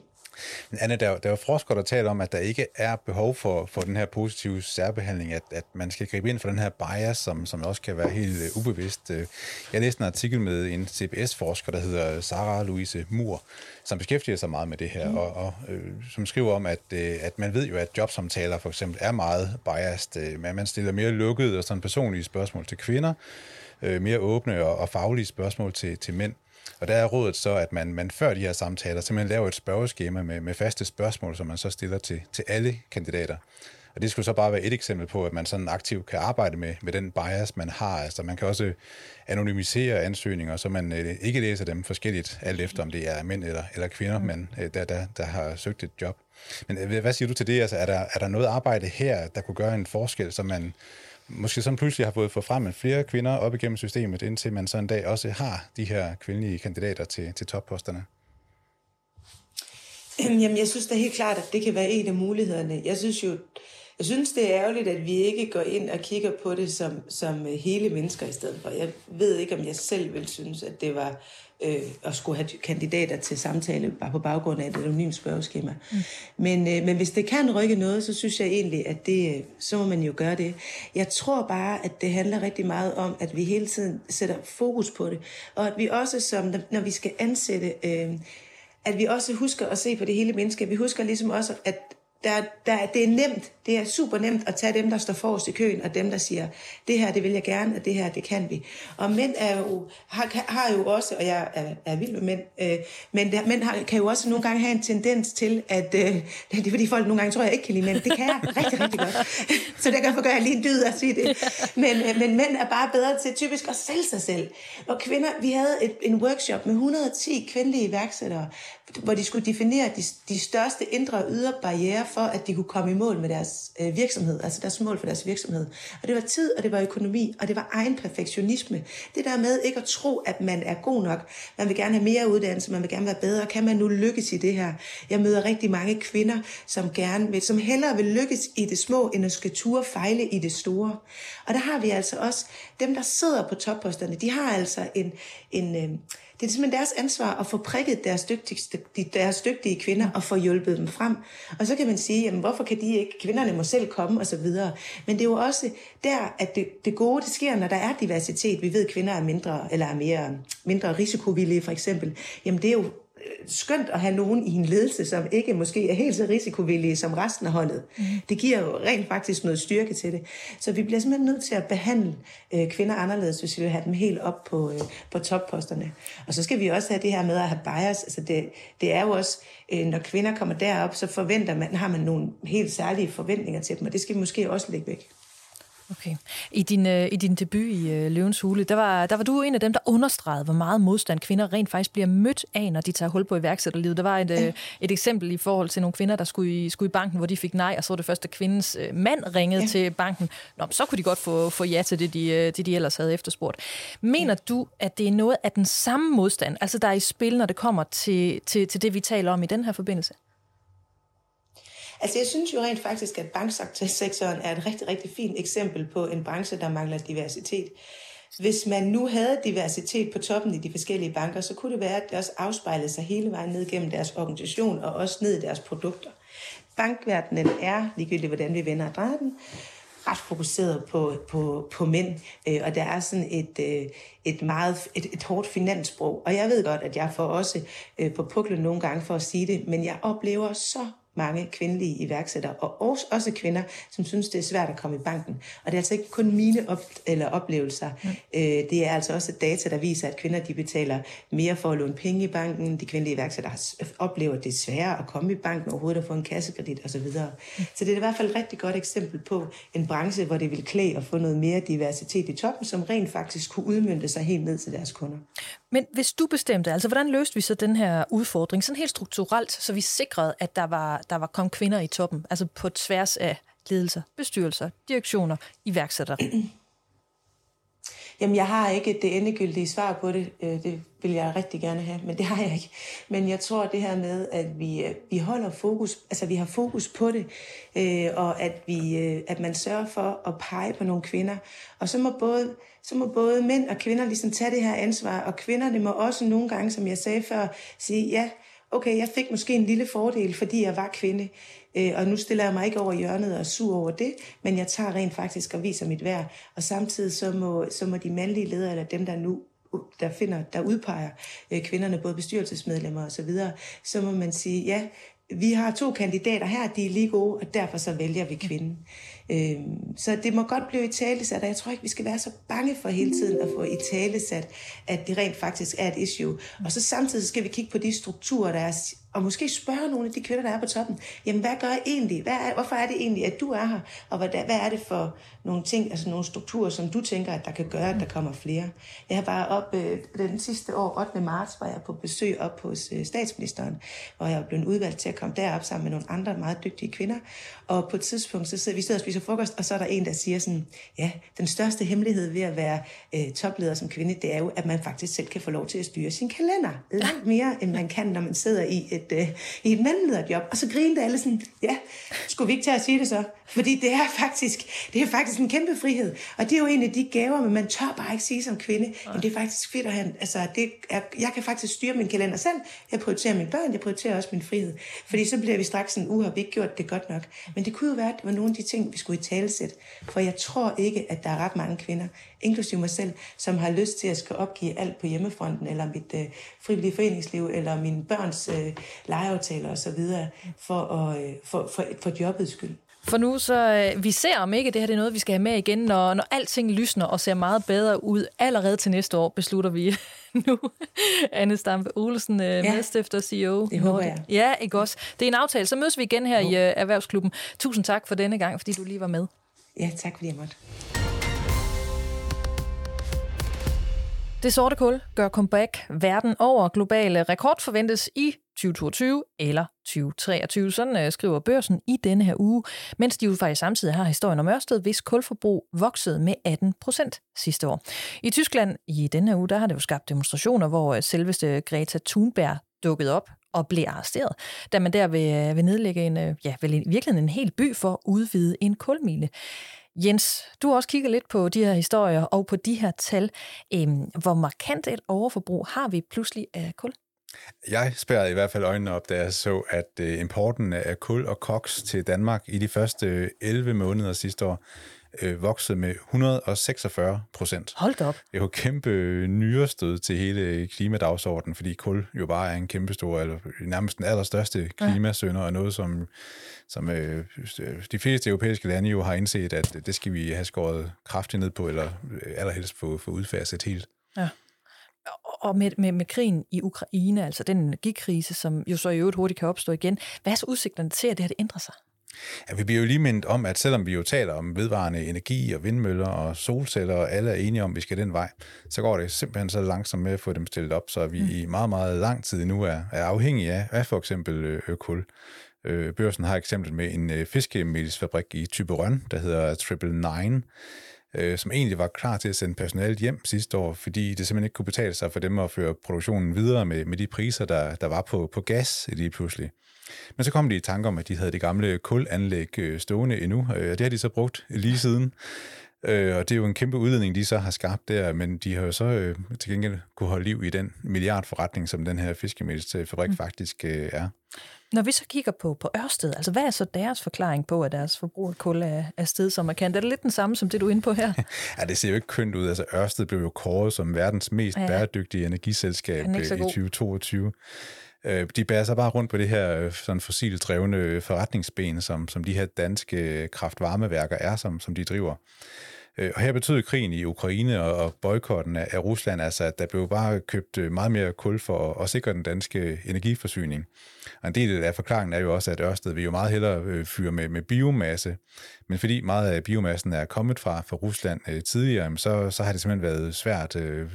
[SPEAKER 2] Men Anne, der, der er jo forskere, der taler om, at der ikke er behov for, for den her positive særbehandling, at, at man skal gribe ind for den her bias, som, som også kan være helt uh, ubevidst. Øh, jeg læste en artikel med en CBS-forsker, der hedder Sarah Louise Moore, som beskæftiger sig meget med det her, mm. og, og øh, som skriver om, at, øh, at man ved jo, at jobsamtaler for eksempel er meget biased, øh, men man stiller mere lukkede og sådan personlige spørgsmål til kvinder, øh, mere åbne og, og faglige spørgsmål til, til mænd. Og der er rådet så, at man, man før de her samtaler simpelthen laver et spørgeskema med, med faste spørgsmål, som man så stiller til, til alle kandidater. Og det skulle så bare være et eksempel på, at man sådan aktivt kan arbejde med, med den bias, man har. Altså man kan også anonymisere ansøgninger, så man øh, ikke læser dem forskelligt, alt efter om det er mænd eller, eller kvinder, mm. men, øh, der, der, der har søgt et job. Men øh, hvad siger du til det? Altså, er, der, er der noget arbejde her, der kunne gøre en forskel, så man måske sådan pludselig har fået for frem flere kvinder op igennem systemet, indtil man så en dag også har de her kvindelige kandidater til, til topposterne?
[SPEAKER 5] Øhm, jamen, jeg synes da helt klart, at det kan være en af mulighederne. Jeg synes jo, jeg synes, det er ærgerligt, at vi ikke går ind og kigger på det som, som hele mennesker i stedet for. Jeg ved ikke, om jeg selv vil synes, at det var øh, at skulle have kandidater til samtale bare på baggrund af et anonymt spørgeskema. Mm. Men, øh, men hvis det kan rykke noget, så synes jeg egentlig, at det, øh, så må man jo gøre det. Jeg tror bare, at det handler rigtig meget om, at vi hele tiden sætter fokus på det, og at vi også, som når vi skal ansætte, øh, at vi også husker at se på det hele menneske. Vi husker ligesom også, at der, der, det er nemt, det er super nemt at tage dem, der står forrest i køen, og dem, der siger, det her, det vil jeg gerne, og det her, det kan vi. Og mænd er jo, har, har jo også, og jeg er, er vild med mænd, øh, men der, mænd har, kan jo også nogle gange have en tendens til, at øh, det er fordi folk nogle gange tror, jeg ikke kan lide mænd. Det kan jeg rigtig, rigtig godt. Så derfor gør jeg lige en dyd at sige det. Men, øh, men mænd er bare bedre til typisk at sælge sig selv. Og kvinder, vi havde et, en workshop med 110 kvindelige iværksættere, hvor de skulle definere de, de største indre og ydre barriere for, at de kunne komme i mål med deres øh, virksomhed, altså deres mål for deres virksomhed. Og det var tid, og det var økonomi, og det var egen perfektionisme. Det der med ikke at tro, at man er god nok. Man vil gerne have mere uddannelse, man vil gerne være bedre. Kan man nu lykkes i det her? Jeg møder rigtig mange kvinder, som gerne vil, som hellere vil lykkes i det små, end at skal ture fejle i det store. Og der har vi altså også, dem der sidder på topposterne, de har altså en, en øh, det er simpelthen deres ansvar at få prikket deres, dygtigste, deres dygtige kvinder og få hjulpet dem frem. Og så kan man sige, jamen, hvorfor kan de ikke, kvinderne må selv komme og så videre. Men det er jo også der, at det, det gode, det sker, når der er diversitet. Vi ved, at kvinder er mindre, eller er mere, mindre risikovillige for eksempel. Jamen det er jo skønt at have nogen i en ledelse, som ikke måske er helt så risikovillige som resten af holdet. Mm. Det giver jo rent faktisk noget styrke til det. Så vi bliver simpelthen nødt til at behandle øh, kvinder anderledes, hvis vi vil have dem helt op på, øh, på topposterne. Og så skal vi også have det her med at have bias. Altså det, det er jo også, øh, når kvinder kommer derop, så forventer man, har man nogle helt særlige forventninger til dem, og det skal vi måske også lægge væk.
[SPEAKER 1] Okay. I din, øh, I din debut i øh, Løvens Hule, der var, der var du en af dem, der understregede, hvor meget modstand kvinder rent faktisk bliver mødt af, når de tager hul på iværksætterlivet. Der var et, øh, et eksempel i forhold til nogle kvinder, der skulle i, skulle i banken, hvor de fik nej, og så var det første, kvindens øh, mand ringede ja. til banken. Nå, så kunne de godt få, få ja til det de, øh, det, de ellers havde efterspurgt. Mener ja. du, at det er noget af den samme modstand, altså der er i spil, når det kommer til, til, til det, vi taler om i den her forbindelse?
[SPEAKER 5] Altså jeg synes jo rent faktisk, at banksektoren er et rigtig, rigtig fint eksempel på en branche, der mangler diversitet. Hvis man nu havde diversitet på toppen i de forskellige banker, så kunne det være, at det også afspejlede sig hele vejen ned gennem deres organisation og også ned i deres produkter. Bankverdenen er, ligegyldigt hvordan vi vender og drejer den, ret fokuseret på, på, på mænd, øh, og der er sådan et, øh, et meget et, et hårdt finanssprog. Og jeg ved godt, at jeg får også øh, på puklen nogle gange for at sige det, men jeg oplever så mange kvindelige iværksættere, og også, også kvinder, som synes, det er svært at komme i banken. Og det er altså ikke kun mine op, eller oplevelser. Mm. Øh, det er altså også data, der viser, at kvinder de betaler mere for at låne penge i banken. De kvindelige iværksættere oplever, at det er sværere at komme i banken overhovedet at få en kassekredit osv. Mm. Så det er i hvert fald et rigtig godt eksempel på en branche, hvor det vil klæde at få noget mere diversitet i toppen, som rent faktisk kunne udmynde sig helt ned til deres kunder.
[SPEAKER 1] Men hvis du bestemte, altså hvordan løste vi så den her udfordring, sådan helt strukturelt, så vi sikrede, at der var, der var kom kvinder i toppen, altså på tværs af ledelser, bestyrelser, direktioner, iværksættere?
[SPEAKER 5] Jamen, jeg har ikke det endegyldige svar på det. Øh, det vil jeg rigtig gerne have, men det har jeg ikke. Men jeg tror det her med, at vi, øh, vi holder fokus, altså vi har fokus på det, øh, og at, vi, øh, at man sørger for at pege på nogle kvinder. Og så må både, så må både mænd og kvinder ligesom tage det her ansvar, og kvinderne må også nogle gange, som jeg sagde før, sige, ja, okay, jeg fik måske en lille fordel, fordi jeg var kvinde, øh, og nu stiller jeg mig ikke over hjørnet og er sur over det, men jeg tager rent faktisk og viser mit værd. Og samtidig så må, så må de mandlige ledere, eller dem, der nu der finder, der udpeger øh, kvinderne, både bestyrelsesmedlemmer og så videre, så må man sige, ja, vi har to kandidater her, de er lige gode, og derfor så vælger vi kvinden. Øh, så det må godt blive i talesat, og jeg tror ikke, vi skal være så bange for hele tiden at få i talesat, at det rent faktisk er et issue. Og så samtidig skal vi kigge på de strukturer, der er og måske spørge nogle af de kvinder, der er på toppen, jamen hvad gør jeg egentlig? Hvad er, hvorfor er det egentlig, at du er her? Og hvad, hvad er det for nogle ting, altså nogle strukturer, som du tænker, at der kan gøre, at der kommer flere? Jeg har bare op, øh, den sidste år, 8. marts, var jeg på besøg op hos øh, statsministeren, hvor jeg blev udvalgt til at komme derop sammen med nogle andre meget dygtige kvinder. Og på et tidspunkt, så sidder vi sidder og spiser frokost, og så er der en, der siger sådan, ja, den største hemmelighed ved at være øh, topleder som kvinde, det er jo, at man faktisk selv kan få lov til at styre sin kalender. Langt mere, end man kan, når man sidder i et et, øh, i et mandlederjob. Og så grinede alle sådan, ja, skulle vi ikke tage at sige det så? Fordi det er faktisk, det er faktisk en kæmpe frihed. Og det er jo en af de gaver, men man tør bare ikke sige som kvinde, men det er faktisk fedt at have, altså det er, jeg kan faktisk styre min kalender selv. Jeg prioriterer mine børn, jeg prioriterer også min frihed. Fordi så bliver vi straks sådan, uh, har vi ikke gjort det godt nok. Men det kunne jo være, at det var nogle af de ting, vi skulle i talesæt. For jeg tror ikke, at der er ret mange kvinder, inklusive mig selv, som har lyst til at skal opgive alt på hjemmefronten, eller mit øh, frivillige foreningsliv, eller mine børns øh, legeaftaler osv., for, at, øh, for, for, for jobbets skyld.
[SPEAKER 1] For nu så, øh, vi ser om ikke, det her det er noget, vi skal have med igen, når, når alting lysner og ser meget bedre ud allerede til næste år, beslutter vi nu. Anne Stampe Olsen, øh, ja, medstifter CEO.
[SPEAKER 5] Det håber jeg.
[SPEAKER 1] Ja, ikke også. Det er en aftale. Så mødes vi igen her i uh, Erhvervsklubben. Tusind tak for denne gang, fordi du lige var med.
[SPEAKER 5] Ja, tak fordi jeg måtte.
[SPEAKER 1] Det sorte kul gør comeback verden over. Globale rekord forventes i 2022 eller 2023. Sådan øh, skriver børsen i denne her uge, mens de jo faktisk samtidig har historien om Ørsted, hvis kulforbrug voksede med 18 procent sidste år. I Tyskland i denne her uge, der har det jo skabt demonstrationer, hvor øh, selveste Greta Thunberg dukkede op og blev arresteret, da man der vil, øh, vil nedlægge en, øh, ja, vel i virkeligheden en hel by for at udvide en kulmine. Jens, du har også kigget lidt på de her historier og på de her tal. Øhm, hvor markant et overforbrug har vi pludselig af kul?
[SPEAKER 2] Jeg spærrede i hvert fald øjnene op, da jeg så, at øh, importen af kul og koks til Danmark i de første øh, 11 måneder sidste år øh, voksede med 146 procent.
[SPEAKER 1] Hold da op.
[SPEAKER 2] Det er jo kæmpe nyrestød til hele klimadagsordenen, fordi kul jo bare er en kæmpe stor, eller nærmest den allerstørste klimasønder, og noget, som, som øh, de fleste europæiske lande jo har indset, at det skal vi have skåret kraftigt ned på, eller øh, allerhelst få, få udfaset helt. Ja
[SPEAKER 1] og med, med, med krigen i Ukraine, altså den energikrise, som jo så i øvrigt hurtigt kan opstå igen, hvad er så udsigterne til, at det her det ændrer sig?
[SPEAKER 2] Ja, vi bliver jo lige mindet om, at selvom vi jo taler om vedvarende energi og vindmøller og solceller, og alle er enige om, at vi skal den vej, så går det simpelthen så langsomt med at få dem stillet op, så vi mm. i meget, meget lang tid nu er, er afhængige af, af for eksempel øh, kul. Øh, børsen har eksempel med en øh, fiskemelsfabrik i Typerøn, der hedder Triple Nine, øh, som egentlig var klar til at sende personalet hjem sidste år, fordi det simpelthen ikke kunne betale sig for dem at føre produktionen videre med, med de priser, der, der var på, på gas lige pludselig. Men så kom de i tanke om, at de havde det gamle kulanlæg øh, stående endnu, øh, og det har de så brugt lige siden. Øh, og det er jo en kæmpe udledning, de så har skabt der, men de har jo så øh, til gengæld kunne holde liv i den milliardforretning, som den her fiskemelsfabrik mm. faktisk øh, er.
[SPEAKER 1] Når vi så kigger på, på Ørsted, altså hvad er så deres forklaring på, at deres forbrug af kul er, er sted som markant? Er det lidt den samme, som det du er inde på her?
[SPEAKER 2] ja, det ser jo ikke kønt ud. Altså Ørsted blev jo kåret som verdens mest ja. bæredygtige energiselskab i 2022. Øh, de bærer sig bare rundt på det her øh, sådan fossilt drevne øh, forretningsben, som, som de her danske øh, kraftvarmeværker er, som, som de driver. Og her betød krigen i Ukraine og boykotten af Rusland, altså at der blev bare købt meget mere kul for at sikre den danske energiforsyning. Og en del af forklaringen er jo også, at Ørsted vil jo meget hellere øh, fyre med, med biomasse, men fordi meget af biomassen er kommet fra, fra Rusland øh, tidligere, så, så har det simpelthen været svært øh,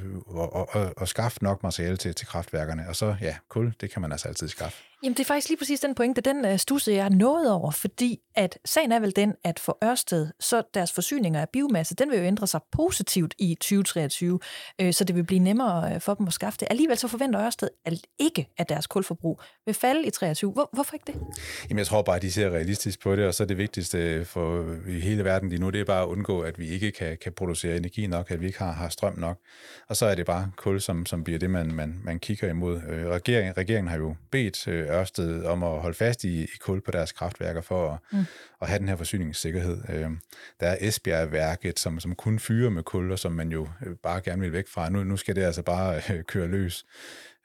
[SPEAKER 2] at, at, at skaffe nok materiale til, til kraftværkerne. Og så, ja, kul, det kan man altså altid skaffe.
[SPEAKER 1] Jamen, det er faktisk lige præcis den pointe, den øh, uh, stussede jeg nået over, fordi at sagen er vel den, at for Ørsted, så deres forsyninger af biomasse, den vil jo ændre sig positivt i 2023, øh, så det vil blive nemmere øh, for dem at skaffe det. Alligevel så forventer Ørsted ikke, at deres kulforbrug vil falde i 23. Hvor, hvorfor ikke det?
[SPEAKER 2] Jamen, jeg tror bare, at de ser realistisk på det, og så er det vigtigste for i hele verden lige nu, det er bare at undgå, at vi ikke kan, kan producere energi nok, at vi ikke har, har strøm nok. Og så er det bare kul, som, som bliver det, man, man, man kigger imod. Øh, regeringen, regeringen har jo bedt øh, Ørsted om at holde fast i, i kul på deres kraftværker for at, mm. at have den her forsyningssikkerhed. Øh, der er Esbjerg-værket, som, som kun fyrer med kul, og som man jo øh, bare gerne vil væk fra. Nu, nu skal det altså bare øh, køre løs.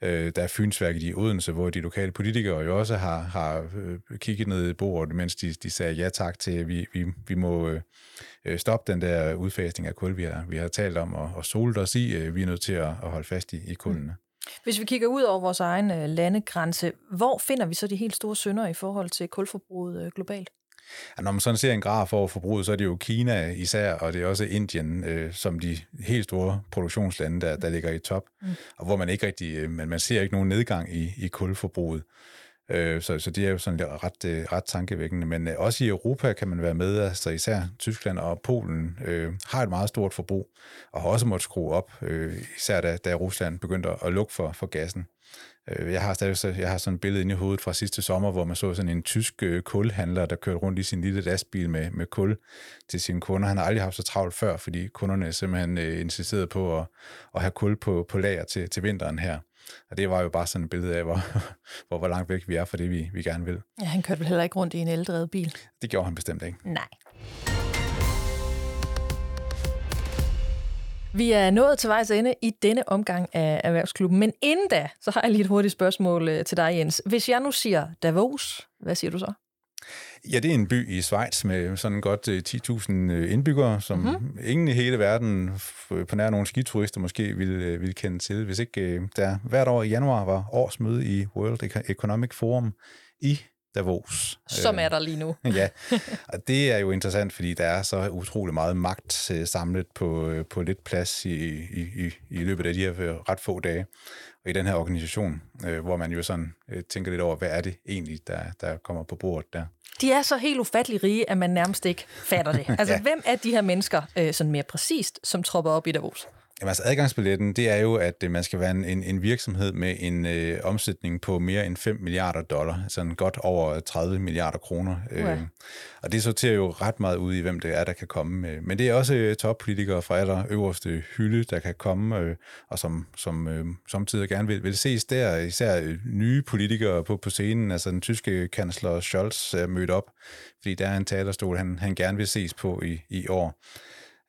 [SPEAKER 2] Øh, der er Fynsværket i Odense, hvor de lokale politikere jo også har, har øh, kigget ned i bordet, mens de, de sagde ja tak til, at vi, vi, vi må øh, stoppe den der udfasning af kul, vi har, vi har talt om, og, og solet os i. Øh, vi er nødt til at, at holde fast i, i kullene. Mm.
[SPEAKER 1] Hvis vi kigger ud over vores egen øh, landegrænse, hvor finder vi så de helt store sønder i forhold til kulforbruget øh, globalt?
[SPEAKER 2] Når man sådan ser en graf over forbruget, så er det jo Kina især, og det er også Indien, øh, som de helt store produktionslande, der, der ligger i top, mm. og hvor man ikke rigtig, øh, man, man ser ikke nogen nedgang i, i kulforbruget. Øh, så, så det er jo sådan ret, øh, ret tankevækkende. Men øh, også i Europa kan man være med, altså især Tyskland og Polen øh, har et meget stort forbrug, og har også måttet skrue op, øh, især da, da Rusland begyndte at lukke for, for gassen. Øh, jeg har stadig jeg har sådan et billede inde i hovedet fra sidste sommer, hvor man så sådan en tysk øh, kulhandler, der kørte rundt i sin lille lastbil med, med kul til sine kunder. Han har aldrig haft så travlt før, fordi kunderne simpelthen øh, insisterede på at, at have kul på, på lager til, til vinteren her. Og det var jo bare sådan et billede af, hvor, hvor, hvor langt væk vi er fra det, vi, vi gerne vil.
[SPEAKER 1] Ja, han kørte vel heller ikke rundt i en eldrevet bil?
[SPEAKER 2] Det gjorde han bestemt ikke.
[SPEAKER 1] Nej. Vi er nået til vejs ende i denne omgang af Erhvervsklubben, men inden da, så har jeg lige et hurtigt spørgsmål øh, til dig, Jens. Hvis jeg nu siger Davos, hvad siger du så?
[SPEAKER 2] Ja, det er en by i Schweiz med sådan godt 10.000 øh, øh, indbyggere, som mm-hmm. ingen i hele verden, på nær nogle skiturister måske, ville, ville kende til, hvis ikke der hvert år i januar var årsmøde i World Economic Forum i Davos.
[SPEAKER 1] Som er der lige nu.
[SPEAKER 2] ja, og det er jo interessant, fordi der er så utrolig meget magt øh, samlet på, øh, på lidt plads i, i, i, i løbet af de her øh, ret få dage. Og i den her organisation, hvor man jo sådan tænker lidt over, hvad er det egentlig, der, der kommer på bordet der.
[SPEAKER 1] De er så helt ufattelig rige, at man nærmest ikke fatter det. Altså, ja. hvem er de her mennesker, sådan mere præcist, som tropper op i Davos?
[SPEAKER 2] Jamen, altså adgangsbilletten, det er jo, at øh, man skal være en, en, virksomhed med en øh, omsætning på mere end 5 milliarder dollar, altså godt over 30 milliarder kroner. Øh, og det sorterer jo ret meget ud i, hvem det er, der kan komme. Med. Men det er også øh, toppolitikere fra aller øverste hylde, der kan komme, øh, og som, som øh, samtidig gerne vil, vil ses der. Især øh, nye politikere på, på scenen, altså den tyske kansler Scholz er mødt op, fordi der er en talerstol, han, han gerne vil ses på i, i år.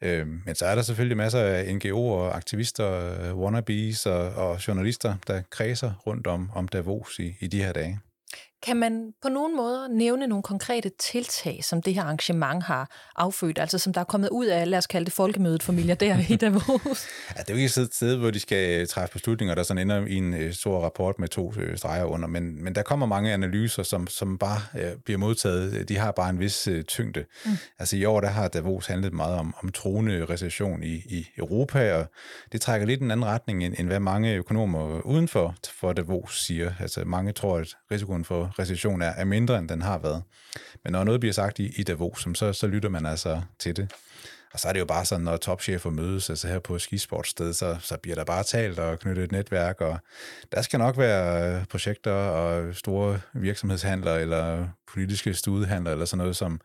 [SPEAKER 2] Øh, men så er der selvfølgelig masser af NGO'er og aktivister, øh, wannabes og, og journalister, der kredser rundt om, om Davos i, i de her dage.
[SPEAKER 1] Kan man på nogen måde nævne nogle konkrete tiltag, som det her arrangement har affødt, altså som der er kommet ud af, lad os kalde det folkemødet for milliardærer i Davos?
[SPEAKER 2] Ja, det er jo ikke et sted, hvor de skal øh, træffe beslutninger, der sådan ender i en øh, stor rapport med to øh, streger under, men, men der kommer mange analyser, som, som bare øh, bliver modtaget. De har bare en vis øh, tyngde. Mm. Altså i år, der har Davos handlet meget om, om troende recession i, i Europa, og det trækker lidt en anden retning, end, end hvad mange økonomer uden for, for Davos siger. Altså mange tror, at risikoen for recession er, er mindre, end den har været. Men når noget bliver sagt i, i Davos, så, så lytter man altså til det. Og så er det jo bare sådan, når topchefer mødes, altså her på skisportsted, så, så bliver der bare talt og knyttet et netværk, og der skal nok være øh, projekter og store virksomhedshandler eller politiske studehandler eller sådan noget, som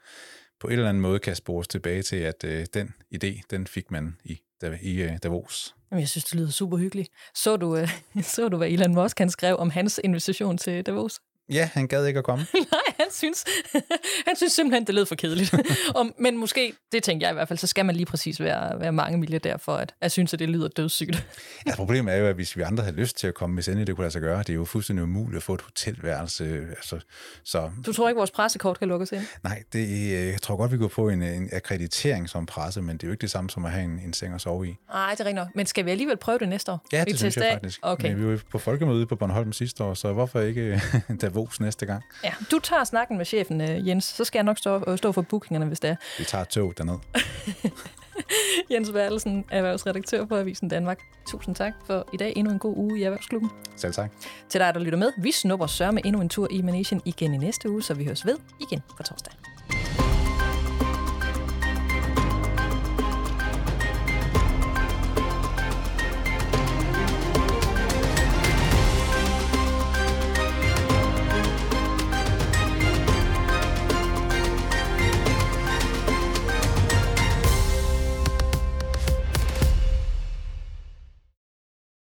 [SPEAKER 2] på en eller anden måde kan spores tilbage til, at øh, den idé, den fik man i, i øh, Davos.
[SPEAKER 1] Jeg synes, det lyder super hyggeligt. Så du, øh, så du, hvad Elon Musk han skrev om hans invitation til Davos?
[SPEAKER 2] Ja, han gad ikke at komme.
[SPEAKER 1] Nej, han synes, han synes simpelthen, det lød for kedeligt. Om, men måske, det tænker jeg i hvert fald, så skal man lige præcis være, være mange milliardær for, at jeg synes, at det lyder dødssygt.
[SPEAKER 2] Ja, problemet er jo, at hvis vi andre havde lyst til at komme, hvis endelig det kunne lade sig gøre, det er jo fuldstændig umuligt at få et hotelværelse. Altså, så,
[SPEAKER 1] Du tror ikke, vores pressekort kan lukkes ind?
[SPEAKER 2] nej, det, øh, jeg tror godt, vi kunne få en, en akkreditering som presse, men det er jo ikke det samme som at have en, en seng at sove i.
[SPEAKER 1] Nej, det er rigtigt nok. Men skal vi alligevel prøve det næste år?
[SPEAKER 2] Ja,
[SPEAKER 1] Vi
[SPEAKER 2] det synes
[SPEAKER 1] tester
[SPEAKER 2] jeg
[SPEAKER 1] af?
[SPEAKER 2] faktisk.
[SPEAKER 1] Okay.
[SPEAKER 2] Men vi var på folkemøde på Bornholm sidste år, så hvorfor ikke Davos næste gang?
[SPEAKER 1] Ja, du tager snakken med chefen, øh, Jens. Så skal jeg nok stå, øh, stå for bookingerne, hvis det er.
[SPEAKER 2] Vi tager tog derned.
[SPEAKER 1] Jens Bertelsen, erhvervsredaktør på Avisen Danmark. Tusind tak for i dag. Endnu en god uge i Erhvervsklubben.
[SPEAKER 2] Selv tak.
[SPEAKER 1] Til dig, der lytter med, vi snupper sørme endnu en tur i Manesien igen i næste uge, så vi høres ved igen på torsdag.